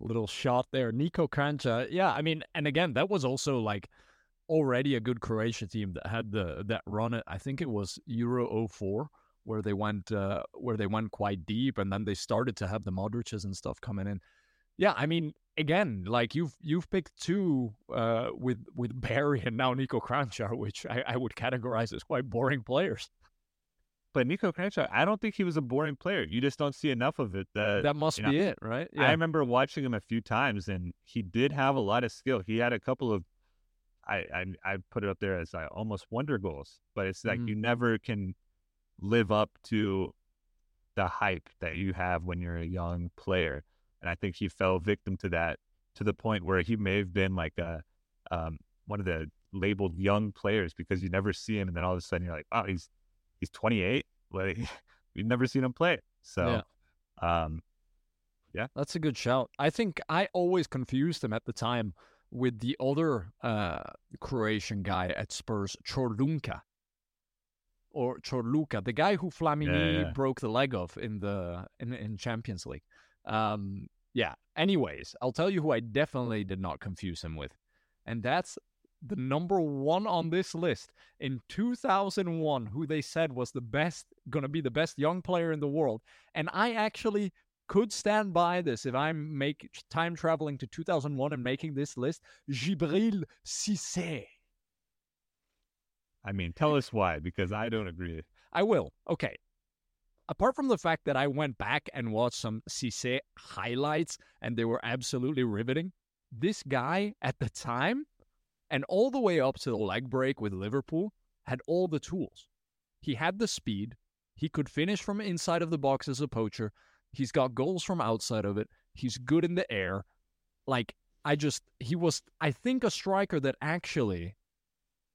Speaker 1: Little shot there, Niko Kranjčar. Yeah, I mean, and again, that was also like already a good Croatia team that had the that run. It I think it was Euro 04 where they went uh, where they went quite deep, and then they started to have the Modric's and stuff coming in. Yeah, I mean, again, like you've you've picked two uh, with with Barry and now Niko Kranjčar, [laughs] which I, I would categorize as quite boring players.
Speaker 2: But Niko Kranjčar, I don't think he was a boring player. You just don't see enough of it. That,
Speaker 1: that must be know, it, right?
Speaker 2: Yeah. I remember watching him a few times, and he did have a lot of skill. He had a couple of, I I, I put it up there as like almost wonder goals, but it's like mm-hmm. you never can live up to the hype that you have when you're a young player. And I think he fell victim to that to the point where he may have been like a um, one of the labeled young players because you never see him, and then all of a sudden you're like, oh, he's he's 28. Like [laughs] we've never seen him play. So, yeah. um, yeah,
Speaker 1: that's a good shout. I think I always confused him at the time with the other uh, Croatian guy at Spurs, Corunca or Chorluka, the guy who Flamini yeah, yeah. broke the leg of in the in, in Champions League. Um, yeah. Anyways, I'll tell you who I definitely did not confuse him with, and that's the number one on this list in 2001, who they said was the best, going to be the best young player in the world. And I actually could stand by this if I'm make time traveling to 2001 and making this list. Djibril Cissé.
Speaker 2: I mean, tell us why, because I don't agree.
Speaker 1: I will. Okay. Apart from the fact that I went back and watched some Cissé highlights and they were absolutely riveting, this guy at the time and all the way up to the leg break with Liverpool had all the tools. He had the speed. He could finish from inside of the box as a poacher. He's got goals from outside of it. He's good in the air. Like, I just, he was, I think, a striker that actually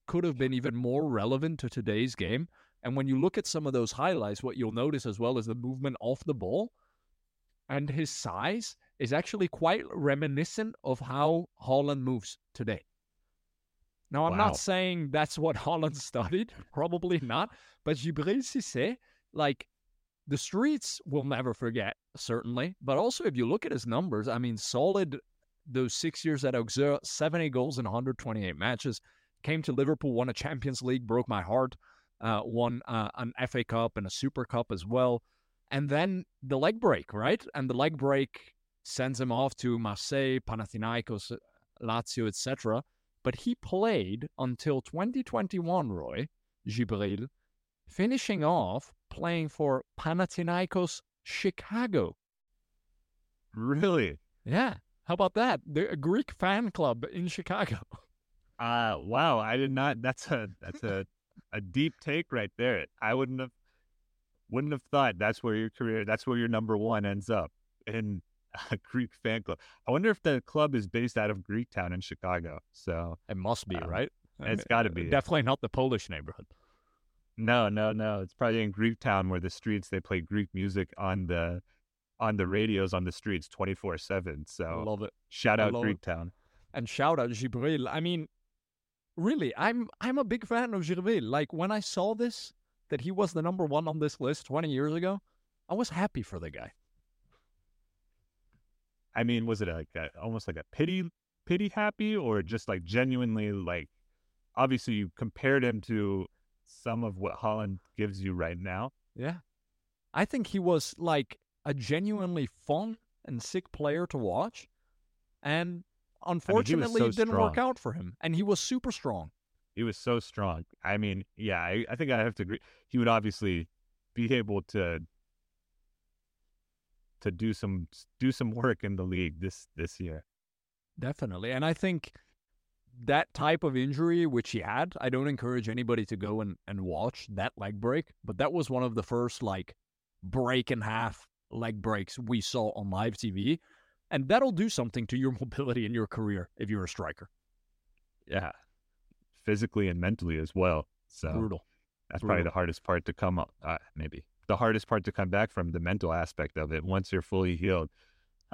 Speaker 1: could have been even more relevant to today's game. And when you look at some of those highlights, what you'll notice as well is the movement off the ball and his size is actually quite reminiscent of how Haaland moves today. Now, I'm wow. not saying that's what [laughs] Haaland studied, probably not, but Djibril Cissé, like the streets will never forget, certainly. But also, if you look at his numbers, I mean, solid those six years at Auxerre, 70 goals in 128 matches, Came to Liverpool, won a Champions League, broke my heart. Uh, won uh, an FA Cup and a Super Cup as well. And then the leg break, right? And the leg break sends him off to Marseille, Panathinaikos, Lazio, etc. But he played until 2021, Roy Djibril, finishing off playing for Panathinaikos Chicago.
Speaker 2: Really?
Speaker 1: Yeah. How about that? The Greek fan club in Chicago. [laughs]
Speaker 2: Uh wow, I did not that's a that's a a deep take right there. I wouldn't have wouldn't have thought that's where your career that's where your number one ends up in [laughs] a Greek fan club. I wonder if the club is based out of Greektown in Chicago. So
Speaker 1: it must be, um, right?
Speaker 2: It's got to be.
Speaker 1: Definitely not the Polish neighborhood.
Speaker 2: No, no, no. It's probably in Greektown where the streets they play Greek music on the on the radios on the streets 24/7. So
Speaker 1: Love it.
Speaker 2: Shout out Greektown.
Speaker 1: It. And shout out Djibril. I mean, really, I'm I'm a big fan of Djibril. Like when I saw this that he was the number one on this list 20 years ago, I was happy for the guy.
Speaker 2: I mean, was it like a, almost like a pity pity happy or just like genuinely like obviously you compared him to some of what Haaland gives you right now.
Speaker 1: Yeah. I think he was like a genuinely fun and sick player to watch. And Unfortunately, I mean, so it didn't strong. work out for him, and he was super strong.
Speaker 2: He was so strong. I mean, yeah, I, I think I have to agree. He would obviously be able to to do some do some work in the league this this year.
Speaker 1: Definitely, and I think that type of injury which he had, I don't encourage anybody to go and, and watch that leg break, but that was one of the first like break and half leg breaks we saw on live TV. And that'll do something to your [laughs] mobility in your career if you're a striker.
Speaker 2: Yeah. physically and mentally as well. So
Speaker 1: Brutal.
Speaker 2: that's
Speaker 1: Brutal.
Speaker 2: probably the hardest part to come up. Uh, maybe the hardest part to come back from the mental aspect of it. Once you're fully healed,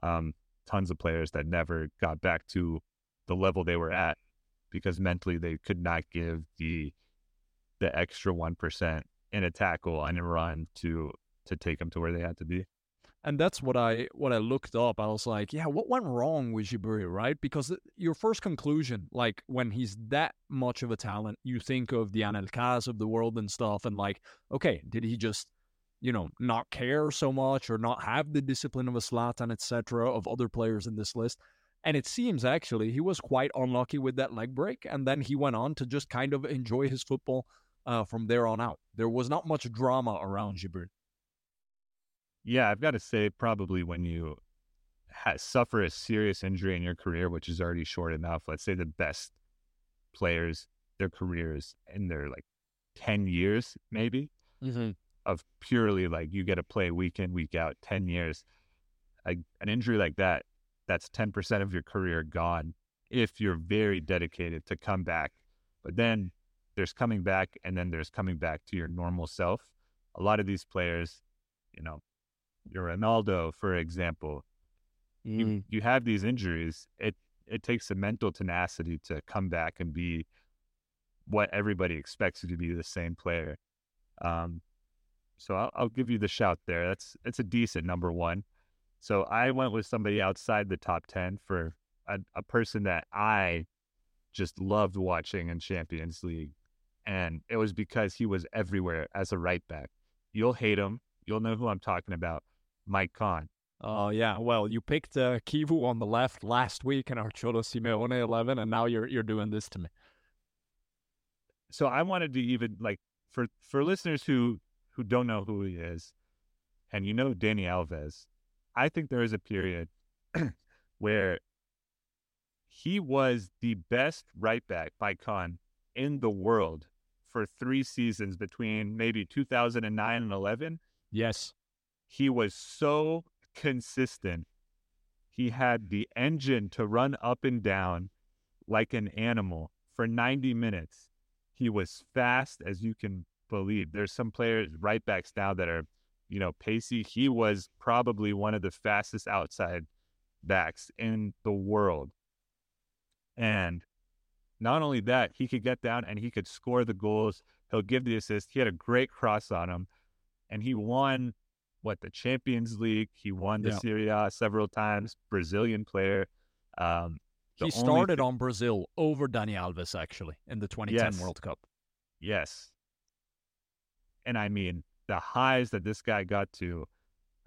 Speaker 2: um, tons of players that never got back to the level they were at because mentally they could not give the the extra one percent in a tackle and a run to to take them to where they had to be.
Speaker 1: And that's what I what I looked up. I was like, yeah, what went wrong with Jiburi, right? Because your first conclusion, like when he's that much of a talent, you think of the Anelkas of the world and stuff, and like, okay, did he just, you know, not care so much or not have the discipline of a Zlatan, etc., of other players in this list? And it seems actually he was quite unlucky with that leg break, and then he went on to just kind of enjoy his football uh, from there on out. There was not much drama around Jiburi.
Speaker 2: Yeah, I've got to say, probably when you ha- suffer a serious injury in your career, which is already short enough, let's say the best players, their careers in their like 10 years, maybe,
Speaker 1: Mm-hmm.
Speaker 2: Of purely like you get to play week in, week out, 10 years. Like an injury like that, that's 10% of your career gone if you're very dedicated to come back. But then there's coming back, and then there's coming back to your normal self. A lot of these players, you know, your Ronaldo, for example, you you have these injuries. It it takes a mental tenacity to come back and be what everybody expects you to be the same player. Um, so I'll, I'll give you the shout there. That's it's a decent number one. So I went with somebody outside the top ten for a, a person that I just loved watching in Champions League, and it was because he was everywhere as a right back. You'll hate him. You'll know who I'm talking about. Maicon.
Speaker 1: Oh yeah, well, you picked uh, Chivu on the left last week in our Cholo Simeone eleven, and now you're you're doing this to me.
Speaker 2: so I wanted to even like for for listeners who who don't know who he is, and you know Dani Alves, I think there is a period [clears throat] where he was the best right back Maicon in the world for three seasons between maybe 2009 and 11.
Speaker 1: Yes,
Speaker 2: He was so consistent. He had the engine to run up and down like an animal for 90 minutes. He was fast as you can believe. There's some players, right backs now, that are, you know, pacey. He was probably one of the fastest outside backs in the world. And not only that, he could get down and he could score the goals. He'll give the assist. He had a great cross on him. And he won what the Champions League. He won the
Speaker 1: Yeah.
Speaker 2: Serie A several times. Brazilian player. Um,
Speaker 1: he started
Speaker 2: thi-
Speaker 1: on Brazil over Dani Alves actually in the 2010
Speaker 2: Yes.
Speaker 1: World Cup.
Speaker 2: Yes. And I mean, the highs that this guy got to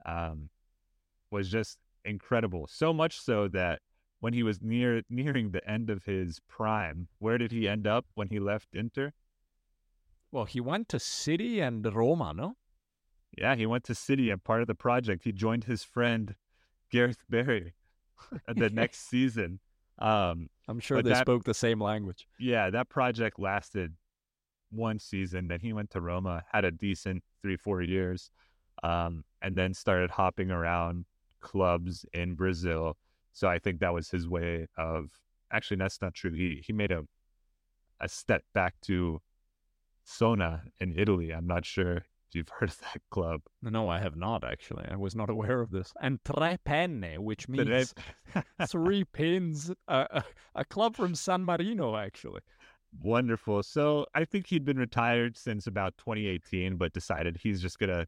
Speaker 2: um, was just incredible. So much so that when he was near nearing the end of his prime, where did he end up when he left Inter?
Speaker 1: Well, he went to City and Roma, no?
Speaker 2: Yeah, he went to City and part of the project. He joined his friend Gareth Barry [laughs] the [laughs] next season. Um,
Speaker 1: I'm sure they
Speaker 2: that-
Speaker 1: spoke the same language.
Speaker 2: yeah, that project lasted one season. Then he went to Roma, had a decent three, four years, um, and then started hopping around clubs in Brazil. So I think that was his way of actually that's not true. He he made a a step back to Sona in Italy. I'm not sure if you've [laughs] heard of that club.
Speaker 1: No, I have not actually. I was not aware of this. And Tre Penne, which means [laughs] three pins, uh, a, a club from San Marino, actually.
Speaker 2: Wonderful. So I think he'd been retired since about 2018, but decided he's just gonna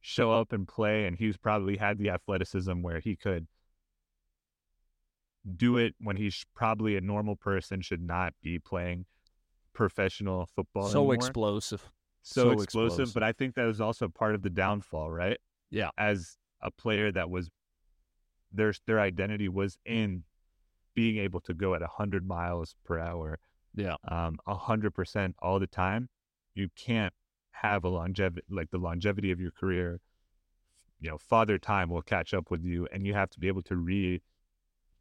Speaker 2: show up and play, and he's probably had the athleticism where he could do it when he's probably a normal person should not be playing professional football.
Speaker 1: so
Speaker 2: anymore.
Speaker 1: explosive.
Speaker 2: so,
Speaker 1: so
Speaker 2: explosive,
Speaker 1: explosive.
Speaker 2: But I think that was also part of the downfall, right?
Speaker 1: Yeah.
Speaker 2: As a player that was their their identity was in being able to go at 100 miles per hour
Speaker 1: Yeah.
Speaker 2: um, a hundred percent all the time, you can't have a longevity like the longevity of your career. You know, father time will catch up with you, and you have to be able to re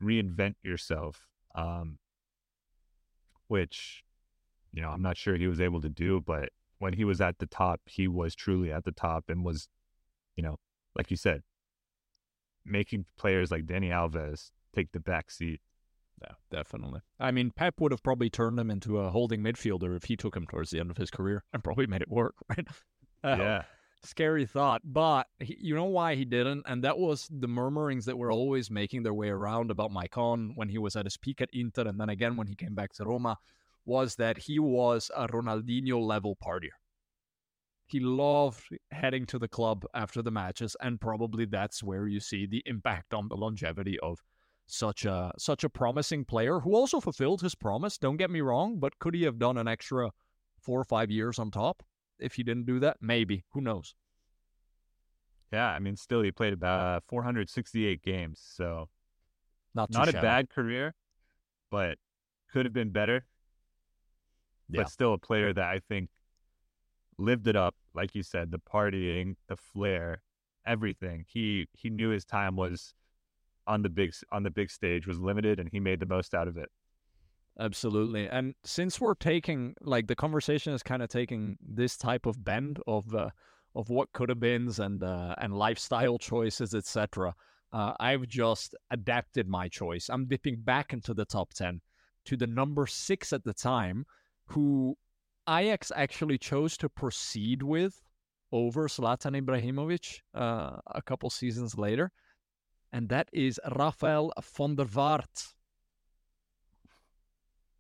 Speaker 2: reinvent yourself. Um, which, you know, I'm not sure he was able to do, but when he was at the top, he was truly at the top and was, you know, like you said, making players like Dani Alves take the back seat
Speaker 1: Yeah, definitely. I mean, Pep would have probably turned him into a holding midfielder if he took him towards the end of his career and probably made it work, [laughs] right?
Speaker 2: Uh, yeah.
Speaker 1: Scary thought. But he, you know why he didn't? And that was the murmurings that were always making their way around about Maicon when he was at his peak at Inter and then again when he came back to Roma was that he was a Ronaldinho level partier. He loved heading to the club after the matches, and probably that's where you see the impact on the longevity of such a such a promising player who also fulfilled his promise. Don't get me wrong, but could he have done an extra four or five years on top if he didn't do that? Maybe. Who knows?
Speaker 2: Yeah, I mean, still he played about uh, 468 games, so
Speaker 1: not
Speaker 2: not
Speaker 1: a
Speaker 2: bad career, but could have been better. Yeah. But still a player that I think lived it up, like you said, the partying, the flair, everything. He he knew his time was on the big on the big stage was limited, and he made the most out of it.
Speaker 1: Absolutely. And since we're taking like the conversation is kind of taking this type of bend of uh, of what could have been and uh, and lifestyle choices, etc. Uh, I've just adapted my choice. I'm dipping back into the top ten to the number six at the time, who Ajax actually chose to proceed with over Zlatan Ibrahimovic uh, a couple seasons later, and that is Rafael van der Vaart.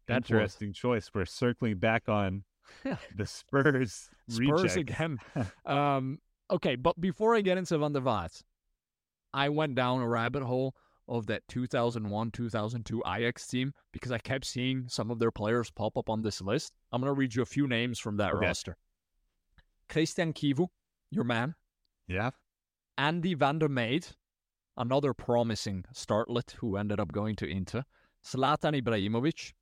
Speaker 2: That Interesting was... choice. We're circling back on [laughs] the Spurs.
Speaker 1: Spurs again. [laughs] um, okay, but before I get into Van der Vaart, I went down a rabbit hole of that 2001 2002 Ajax team because I kept seeing some of their players pop up on this list. I'm going to read you a few names from that okay. roster Christian Chivu, your man.
Speaker 2: Yeah.
Speaker 1: Andy van der Meijde, another promising startlet who ended up going to Inter. Zlatan Ibrahimovic.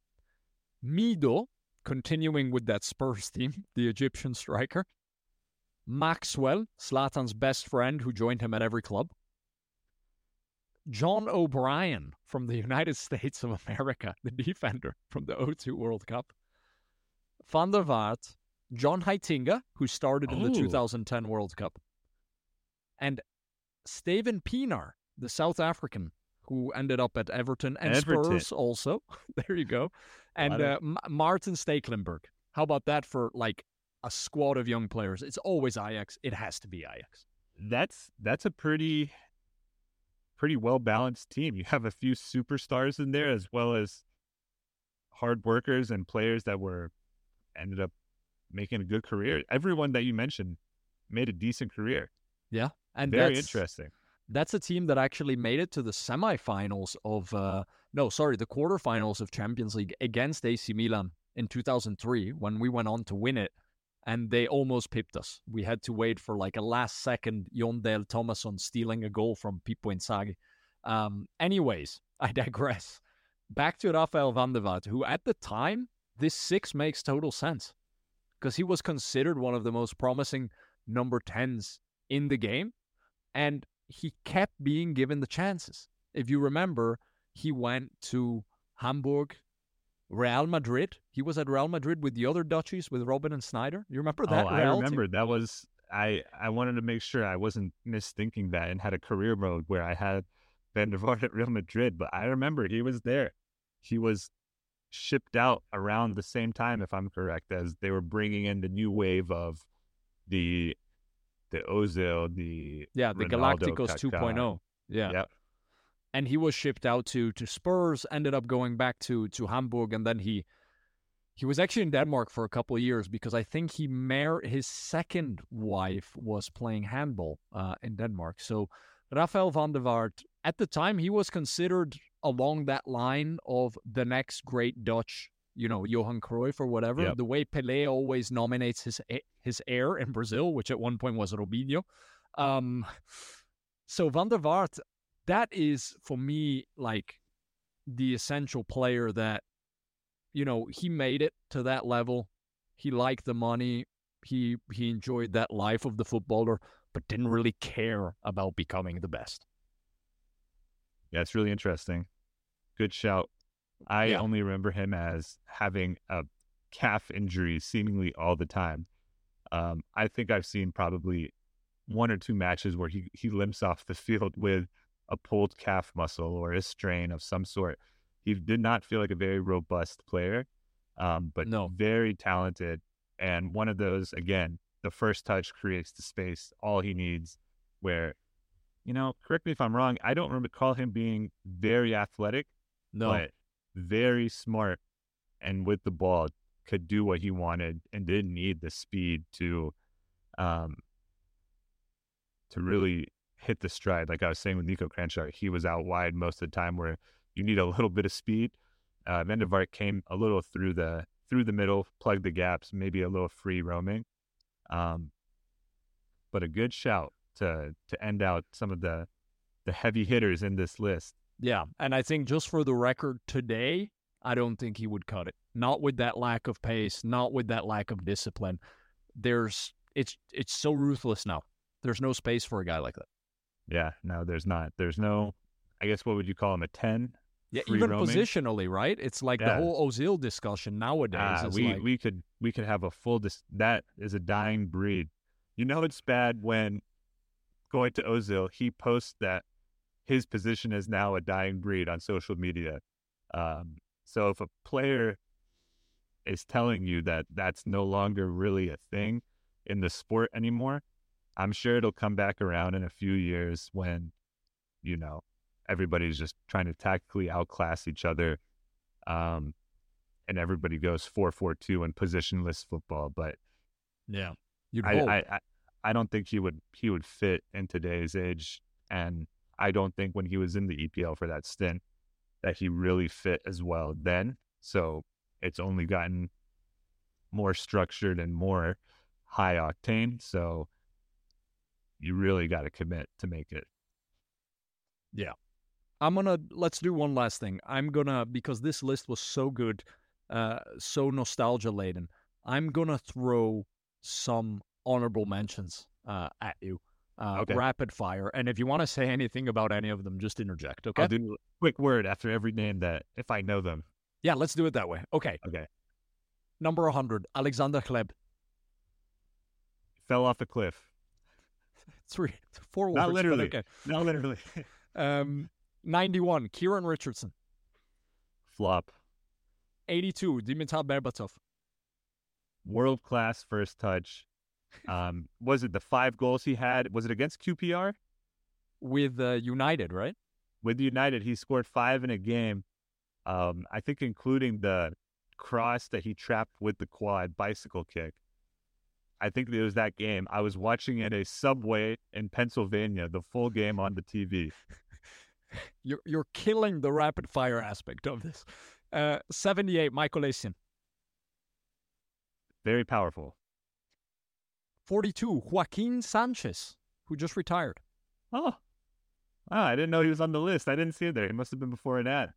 Speaker 1: Mido, continuing with that Spurs team, [laughs] the Egyptian striker. Maxwell, Zlatan's best friend who joined him at every club. John O'Brien from the [laughs] United States of America, the defender from the 02 World Cup. Van der Vaart, John Heitinga, who started in oh. the 2010 World Cup. And Steven Pienaar, the South African, who ended up at Everton and Everton. Spurs also. [laughs] there you go. And uh, M- Maarten Stekelenburg. How about that for like a squad of young players? It's always Ajax. It has to be Ajax.
Speaker 2: That's that's a pretty pretty well balanced team. You have a few superstars in there as well as hard workers and players that were ended up making a good career. Everyone that you mentioned made a decent career.
Speaker 1: Yeah,
Speaker 2: and very interesting.
Speaker 1: That's a team that actually made it to the semifinals of uh, no, sorry, the quarterfinals of Champions League against AC Milan in 2003 when we went on to win it and they almost pipped us. We had to wait for like a last second Jon Dahl Tomasson stealing a goal from Pippo Inzaghi. Um, anyways, [laughs] I digress. Back to Rafael van der Vaart, who at the time, this six makes total sense because he was considered one of the most promising number 10s in the game. And he kept being given the chances. If you remember, he went to Hamburg Real Madrid. He was at Real Madrid with the other Dutchies, with Robin and Sneijder. You remember that?
Speaker 2: Oh, I remember. Team? That was I. I wanted to make sure I wasn't misthinking that and had a career mode where I had Van der Vaart at Real Madrid. But I remember he was there. He was shipped out around the same time, if I'm correct, as they were bringing in the new wave of the the Ozil, the
Speaker 1: yeah, the
Speaker 2: Ronaldo,
Speaker 1: Galacticos 2.0. Yeah. Yep and he was shipped out to to Spurs. Ended up going back to to Hamburg, and then he he was actually in Denmark for a couple of years because I think he married his second wife was playing handball uh, in Denmark. So Rafael van der Vaart, at the time, he was considered along that line of the next great Dutch, you know, Johan Cruyff or whatever. Yep. The way Pelé always nominates his his heir in Brazil, which at one point was Robinho. Um, so Van der Vaart, that is for me like the essential player that you know he made it to that level he liked the money he he enjoyed that life of the footballer but didn't really care about becoming the best
Speaker 2: yeah it's really interesting good shout i yeah. only remember him as having a calf injury seemingly all the time um, i think i've seen probably one or two matches where he he limps off the field [laughs] with a pulled calf muscle or a strain of some sort. He did not feel like a very robust player, um, but
Speaker 1: No.
Speaker 2: very talented. And one of those, again, the first touch creates the space, all he needs. Where, you know, correct me if I'm wrong, I don't recall him being very athletic,
Speaker 1: No,
Speaker 2: but very smart and with the ball could do what he wanted and didn't need the speed to um to really hit the stride. Like I was saying with Nico Kranjčar, he was out wide most of the time where you need a little bit of speed. Uh Vaart came a little through the through the middle, plugged the gaps, maybe a little free roaming. Um but a good shout to to end out some of the the heavy hitters in this list.
Speaker 1: Yeah, and I think just for the record today, I don't think he would cut it. Not with that lack of pace, not with that lack of discipline. There's it's it's so ruthless now. There's no space for a guy like that.
Speaker 2: Yeah, no, there's not. There's no. I guess what would you call him? A ten?
Speaker 1: Yeah, even
Speaker 2: roaming?
Speaker 1: positionally, right? It's like the whole Ozil discussion nowadays.
Speaker 2: Ah,
Speaker 1: is
Speaker 2: we
Speaker 1: like,
Speaker 2: we could we could have a full. Dis- that is a dying breed. You know, it's bad when going to Ozil, he posts that his position is now a dying breed on social media. Um, so if a player is telling you that that's no longer really a thing in the sport anymore, I'm sure it'll come back around in a few years when, you know, everybody's just trying to tactically outclass each other. Um, and everybody goes four four two and positionless football. But
Speaker 1: yeah,
Speaker 2: I. I, I I don't think he would he would fit in today's age, and I don't think when he was in the EPL for that stint that he really fit as well then. So it's only gotten more structured and more high octane. So you really got to commit to make it. Yeah.
Speaker 1: I'm gonna let's do one last thing. I'm gonna because this list was so good, uh, so nostalgia laden. I'm gonna throw some honorable mentions uh, at you, uh,
Speaker 2: Okay.
Speaker 1: rapid fire. And if you want to say anything about any of them, just interject. Okay?
Speaker 2: I'll do a quick word after every name that if I know them.
Speaker 1: yeah, let's do it that way. Okay.
Speaker 2: Okay.
Speaker 1: Number 100, Alexander Hleb.
Speaker 2: Fell off a cliff. [laughs]
Speaker 1: Three, four words.
Speaker 2: Not
Speaker 1: but
Speaker 2: literally.
Speaker 1: Okay.
Speaker 2: No, literally. [laughs] [laughs]
Speaker 1: Um, 91, Kieran Richardson.
Speaker 2: Flop.
Speaker 1: 82, Dimitar Berbatov.
Speaker 2: world class first touch. Um, was it the five goals he had? Was it against QPR
Speaker 1: With uh, United, right?
Speaker 2: with United? He scored five in a game. Um, I think including the cross that he trapped with the quad bicycle kick. I think it was that game. I was watching at a subway in Pennsylvania, the full game on the TV. [laughs]
Speaker 1: You're you're killing the rapid fire aspect of this. Uh, 78, Michael Essien.
Speaker 2: Very powerful.
Speaker 1: 42, Joaquin Sanchez, who just retired.
Speaker 2: Oh, wow! I didn't know he was on the list. I didn't see it there. He must have been before an ad.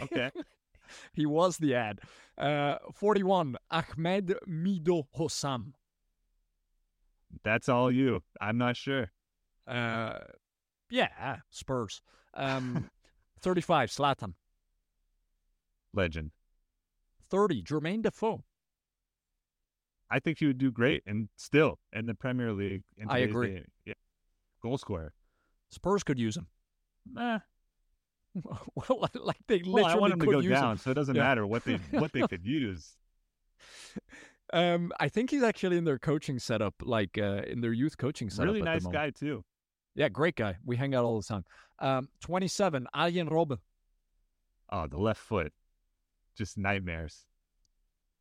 Speaker 2: Okay. [laughs]
Speaker 1: he was the ad. Uh, 41, Ahmed Mido Hossam.
Speaker 2: That's all you. I'm not sure.
Speaker 1: Uh, yeah, Spurs. Um, [laughs] 35, Zlatan.
Speaker 2: Legend.
Speaker 1: 30, Jermaine Defoe.
Speaker 2: I think he would do great and still in the Premier League.
Speaker 1: I agree.
Speaker 2: day. Yeah. Goal scorer.
Speaker 1: Spurs could use him.
Speaker 2: Eh, [laughs]
Speaker 1: well, like they literally
Speaker 2: well, I want him to go down,
Speaker 1: him.
Speaker 2: so it doesn't
Speaker 1: Yeah.
Speaker 2: matter what they what they could [laughs] use.
Speaker 1: Um, I think he's actually in their coaching setup, like uh, in their youth coaching setup.
Speaker 2: really nice guy too.
Speaker 1: Yeah, great guy. We hang out all the time. Um, 27, Arjen Robben.
Speaker 2: Oh, the left foot, just nightmares.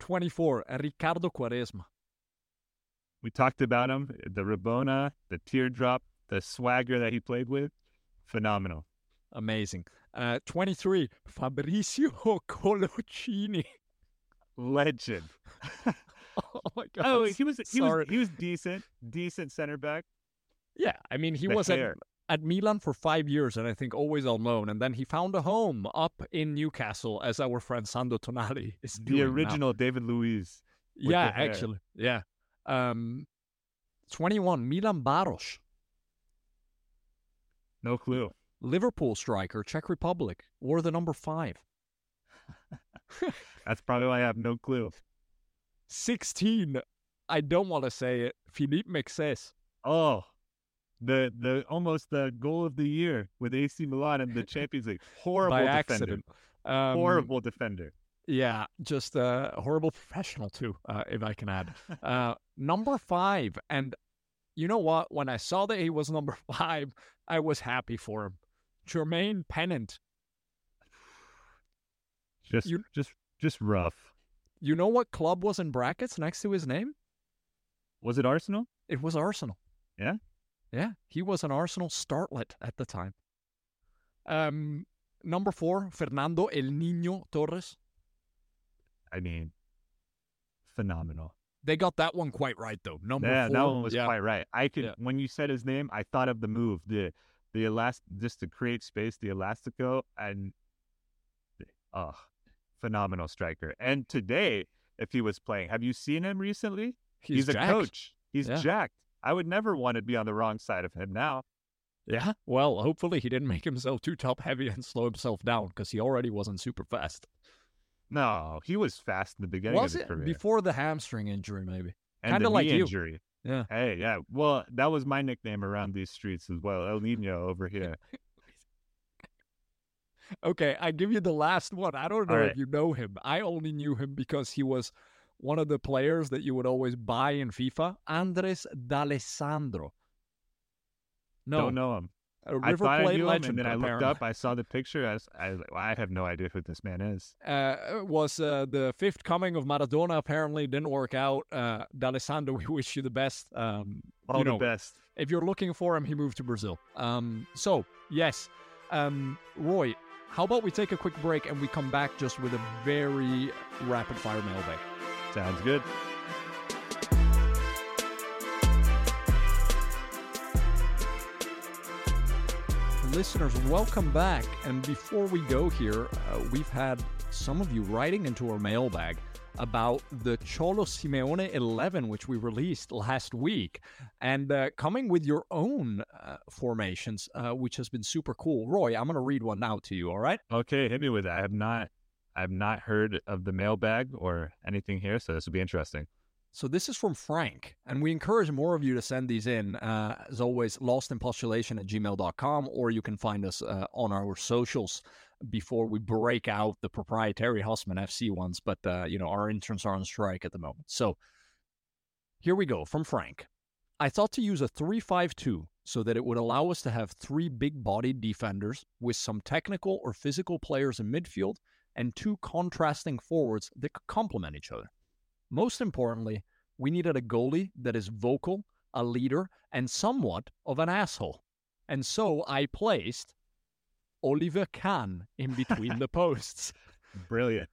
Speaker 1: 24, Ricardo Quaresma.
Speaker 2: We talked about him, the Rabona, the teardrop, the swagger that he played with, phenomenal.
Speaker 1: Amazing. Uh, 23, Fabrizio [laughs] Colocini.
Speaker 2: Legend. [laughs]
Speaker 1: oh my God.
Speaker 2: Oh, he was he
Speaker 1: Sorry.
Speaker 2: was he was decent, decent center back.
Speaker 1: Yeah, I mean, he
Speaker 2: The
Speaker 1: wasn't
Speaker 2: hair.
Speaker 1: At Milan for five years and I think always on loan. And then he found a home up in Newcastle, as our friend Sandro Tonali [laughs] is
Speaker 2: The
Speaker 1: doing now.
Speaker 2: original David Luiz.
Speaker 1: Yeah, actually. Yeah. Um, 21, Milan Baros.
Speaker 2: No clue.
Speaker 1: Liverpool striker, Czech Republic, wore the number five. [laughs]
Speaker 2: That's probably why I have no clue.
Speaker 1: 16, I don't want to say it, Philippe Mexes.
Speaker 2: Oh, the the almost the goal of the year with AC Milan in the [laughs] Champions League. Horrible
Speaker 1: by
Speaker 2: defender.
Speaker 1: accident. Um,
Speaker 2: Horrible defender.
Speaker 1: Yeah, just uh, a horrible professional too, uh, if I can add. Uh, number five, and you know what? When I saw that he was number [laughs] five, I was happy for him. Jermaine Pennant.
Speaker 2: Just,
Speaker 1: You-
Speaker 2: just, just rough.
Speaker 1: You know what club was in brackets next to his name?
Speaker 2: Was it Arsenal?
Speaker 1: It was Arsenal.
Speaker 2: Yeah?
Speaker 1: Yeah, he was an Arsenal startlet at the time. Um, number four, Fernando El Niño Torres.
Speaker 2: I mean, phenomenal.
Speaker 1: They got that one quite right though. Number
Speaker 2: yeah,
Speaker 1: four.
Speaker 2: that one was
Speaker 1: yeah.
Speaker 2: quite right. I could
Speaker 1: Yeah.
Speaker 2: when you said his name, I thought of the move, the the elast just to create space, the elastico, and oh, phenomenal striker. And today, if he was playing, have you seen him recently?
Speaker 1: He's,
Speaker 2: a coach. He's
Speaker 1: Yeah.
Speaker 2: jacked. I would never want to be on the wrong side of him now.
Speaker 1: Yeah. Well, hopefully he didn't make himself too top heavy and slow himself down because he already wasn't super fast.
Speaker 2: No, he was fast in the beginning
Speaker 1: Was
Speaker 2: of his
Speaker 1: it
Speaker 2: career.
Speaker 1: before the hamstring injury? Maybe. kinda like
Speaker 2: knee
Speaker 1: you.
Speaker 2: injury.
Speaker 1: Yeah.
Speaker 2: Hey, yeah. Well, that was my nickname around these streets as well. El Nino over here. [laughs]
Speaker 1: Okay, I give you the last one. I don't know
Speaker 2: All
Speaker 1: if you know him. I only knew him because he was one of the players that you would always buy in FIFA. Andres D'Alessandro. No,
Speaker 2: Don't know him.
Speaker 1: a
Speaker 2: I
Speaker 1: River
Speaker 2: thought I
Speaker 1: Plate
Speaker 2: knew him,
Speaker 1: legend.
Speaker 2: and then I looked up. I saw the picture. I was, I, was like, well, I have no idea who this man is.
Speaker 1: uh, was uh, the fifth coming of Maradona. Apparently, didn't work out. Uh, D'Alessandro, [laughs] we wish you the best. Um,
Speaker 2: All
Speaker 1: you
Speaker 2: the best.
Speaker 1: if you're looking for him, he moved to Brazil. Um, so yes, um, Roy, how about we take a quick break and we come back just with a very rapid fire mailbag.
Speaker 2: Sounds good.
Speaker 1: Listeners, welcome back. And before we go here, uh, we've had some of you writing into our mailbag about the Cholo Simeone 11, which we released last week, and uh, coming with your own uh, formations, uh, which has been super cool. Roy, I'm going to read one now to you, all right?
Speaker 2: Okay, hit me with that. I have not, I have not heard of the mailbag or anything here, so this will be interesting.
Speaker 1: So this is from Frank, and we encourage more of you to send these in. Uh, as always, lostinpostulation at gmail.com, or you can find us uh, on our socials before we break out the proprietary Husman FC ones. But, uh, you know, our interns are on strike at the moment. So here we go from Frank. I thought to use a 3-5-2 so that it would allow us to have three big-bodied defenders with some technical or physical players in midfield and two contrasting forwards that could complement each other. Most importantly, we needed a goalie that is vocal, a leader, and somewhat of an asshole. And so I placed Oliver Kahn in between the [laughs] posts.
Speaker 2: Brilliant.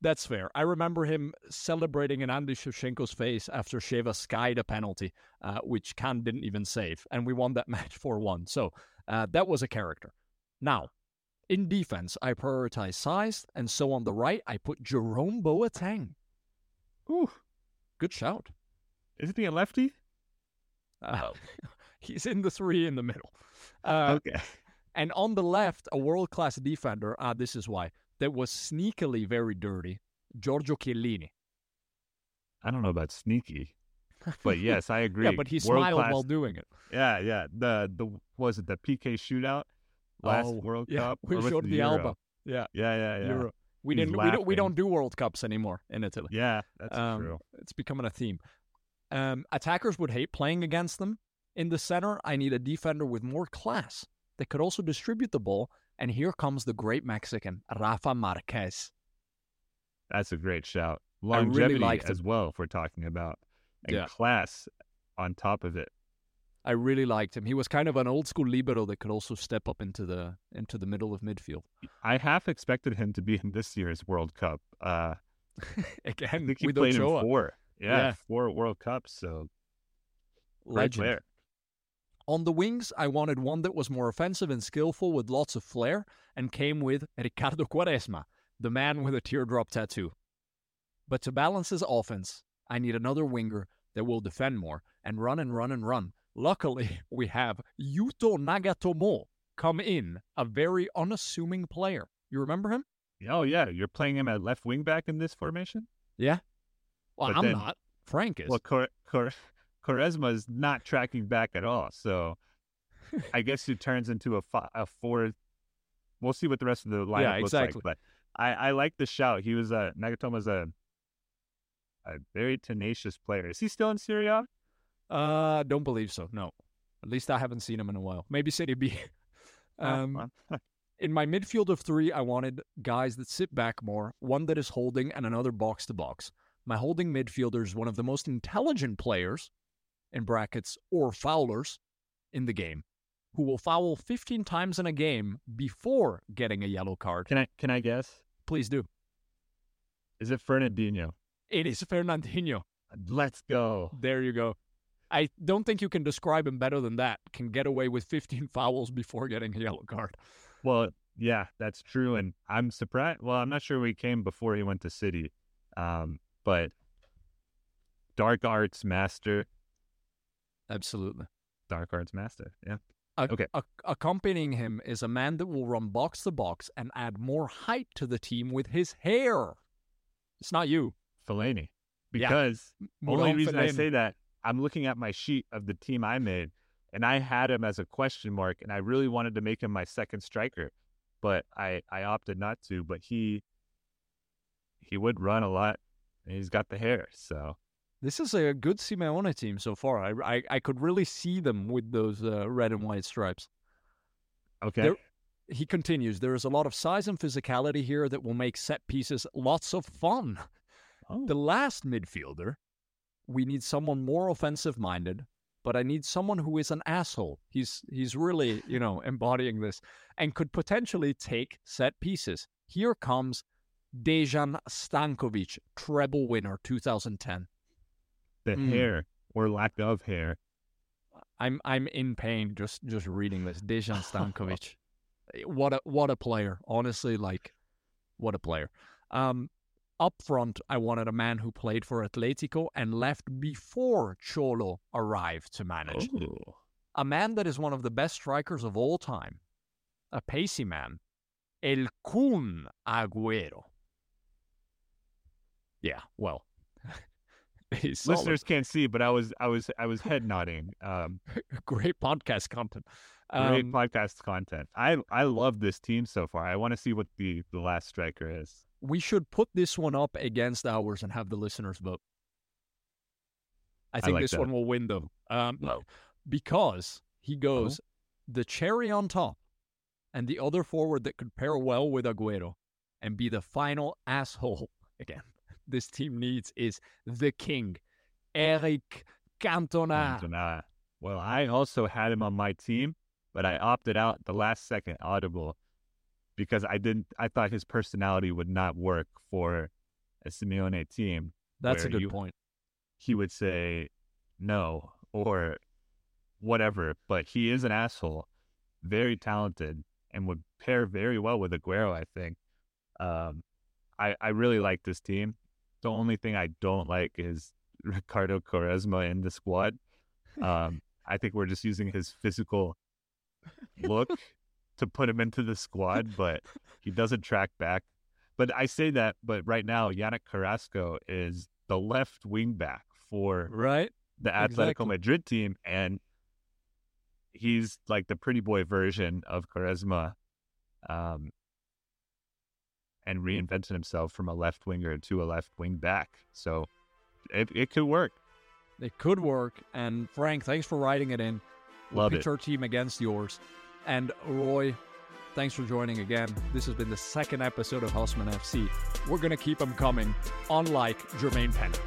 Speaker 1: That's fair. I remember him celebrating in Andy Shevchenko's face after Sheva skied a penalty, uh, which Kahn didn't even save, and we won that [laughs] match 4 1. So uh, that was a character. Now, in defense, I prioritize size, and so on the right, I put Jerome Boateng.
Speaker 2: Ooh,
Speaker 1: Good shout.
Speaker 2: isn't he a lefty?
Speaker 1: Uh, [laughs] he's in the three in the middle. Uh,
Speaker 2: okay.
Speaker 1: and on the left, a world class defender. Ah, this is why. That was sneakily very dirty. Giorgio Chiellini.
Speaker 2: I don't know about sneaky, [laughs] but yes, I agree.
Speaker 1: Yeah, but he
Speaker 2: World
Speaker 1: smiled
Speaker 2: class-
Speaker 1: while doing it.
Speaker 2: Yeah, yeah. The the was it the PK shootout last
Speaker 1: Oh,
Speaker 2: World
Speaker 1: yeah,
Speaker 2: Cup?
Speaker 1: we
Speaker 2: or was it
Speaker 1: showed the
Speaker 2: Euro?
Speaker 1: Alba. Yeah,
Speaker 2: Yeah, yeah, yeah.
Speaker 1: Euro. We
Speaker 2: He's
Speaker 1: didn't. We don't, we don't do World Cups anymore in Italy.
Speaker 2: Yeah, that's
Speaker 1: Um,
Speaker 2: true.
Speaker 1: It's becoming a theme. Um, attackers would hate playing against them. In the center, I need a defender with more class that could also distribute the ball. And here comes the great Mexican, Rafa Marquez.
Speaker 2: That's a great shout.
Speaker 1: Really
Speaker 2: Longevity
Speaker 1: liked
Speaker 2: as well, if we're talking about, and
Speaker 1: Yeah.
Speaker 2: class on top of it.
Speaker 1: I really liked him. He was kind of an old school libero that could also step up into the into the middle of midfield.
Speaker 2: I half expected him to be in this year's World Cup. Uh, [laughs] I
Speaker 1: Again,
Speaker 2: think he
Speaker 1: with
Speaker 2: played in four. Yeah,
Speaker 1: Yeah.
Speaker 2: four World Cups. So
Speaker 1: legend.
Speaker 2: player.
Speaker 1: On the wings, I wanted one that was more offensive and skillful with lots of flair, and came with Ricardo Quaresma, the man with a teardrop tattoo. But to balance his offense, I need another winger that will defend more and run and run and run. Luckily, we have Yuto Nagatomo come in, a very unassuming player. You remember him?
Speaker 2: Oh yeah, you're playing him at left wing back in this formation.
Speaker 1: Yeah. Well,
Speaker 2: But
Speaker 1: I'm
Speaker 2: then-
Speaker 1: not. Frank is.
Speaker 2: Well, Cor- Cor- Quaresma is not tracking back at all. So I [laughs] guess he turns into a, fi- a four. We'll see what the rest of the lineup looks
Speaker 1: exactly.
Speaker 2: like. But I, I like the shout. He was a Nagatomo's a a very tenacious player. Is he still in Serie A?
Speaker 1: Uh, don't believe so. No, at least I haven't seen him in a while. Maybe Serie B. [laughs] um, [laughs] in my midfield of three, I wanted guys that sit back more, one that is holding, and another box to box. My holding midfielder is one of the most intelligent players, in brackets, or foulers, in the game, who will foul 15 times in a game before getting a yellow card.
Speaker 2: Can I can I guess?
Speaker 1: Please do.
Speaker 2: Is it Fernandinho?
Speaker 1: It is Fernandinho.
Speaker 2: Let's go.
Speaker 1: There you go. I don't think you can describe him better than that. Can get away with 15 [laughs] fouls before getting a yellow card.
Speaker 2: Well, yeah, that's true. And I'm surprised. Well, I'm not sure we came before he went to City, um, but dark arts master.
Speaker 1: Absolutely.
Speaker 2: Dark arts master. Yeah.
Speaker 1: A-
Speaker 2: Okay.
Speaker 1: a- accompanying him is a man that will run box to box and add more height to the team with his hair. It's not you.
Speaker 2: Fellaini.
Speaker 1: Yeah.
Speaker 2: Because only
Speaker 1: Mourad
Speaker 2: reason I say that, I'm looking at my sheet of the team I made, and I had him as a question mark, and I really wanted to make him my second striker, but I I opted not to. But he he would run a lot, and he's got the hair, so
Speaker 1: This is a good Simeone team so far. I, I, I could really see them with those uh, red and white stripes.
Speaker 2: okay.
Speaker 1: There- He continues, there is a lot of size and physicality here that will make set pieces lots of fun.
Speaker 2: Oh.
Speaker 1: The last midfielder, we need someone more offensive minded, but I need someone who is an asshole. He's he's really, you know, [laughs] embodying this and could potentially take set pieces. Here comes Dejan Stankovic, treble winner 2010.
Speaker 2: the
Speaker 1: Mm.
Speaker 2: hair or lack of hair.
Speaker 1: I'm I'm in pain just just reading this. Dejan [laughs] Stankovic. what a what a player. Honestly, like what a player. Um up front, I wanted a man who played for Atletico and left before Cholo arrived to manage.
Speaker 2: Oh.
Speaker 1: A man that is one of the best strikers of all time. A pacey man. El Kun Agüero. Yeah, well. [laughs]
Speaker 2: Listeners can't see, but I was I was I was head nodding. Um, [laughs]
Speaker 1: great podcast content.
Speaker 2: great
Speaker 1: Um,
Speaker 2: podcast content. I I love this team so far. I want to see what the the last striker is.
Speaker 1: We should put this one up against ours and have the listeners vote. I think
Speaker 2: like
Speaker 1: this
Speaker 2: that.
Speaker 1: one will win though. Um,
Speaker 2: No.
Speaker 1: because he goes the cherry on top and the other forward that could pair well with Aguero and be the final asshole [laughs] again. This team needs is the king, Eric Cantona.
Speaker 2: Cantona. Well, I also had him on my team, but I opted out the last second audible because I didn't. I thought his personality would not work for a Simeone team.
Speaker 1: That's a good
Speaker 2: you-
Speaker 1: point.
Speaker 2: He would say no or whatever, but he is an asshole, very talented, and would pair very well with Aguero. I think. Um, I I really like this team. The only thing I don't like is [laughs] Ricardo Quaresma in the squad. [laughs] Um, I think we're just using his physical look [laughs] to put him into the squad, but he doesn't track back. But I say that, but right now, Yannick Carrasco is the left wing back for
Speaker 1: Right?
Speaker 2: the Atletico
Speaker 1: Exactly.
Speaker 2: Madrid team, and he's like the pretty boy version of Quaresma, um, and reinvented himself from a left winger to a left wing back. So it, it could work.
Speaker 1: It could work. And Frank, thanks for writing it in. We'll
Speaker 2: Love
Speaker 1: pitch
Speaker 2: it.
Speaker 1: our team against yours. And Roy, thanks for joining again. This has been the second episode of Husman FC. We're going to keep them coming, unlike Jermaine Pennant.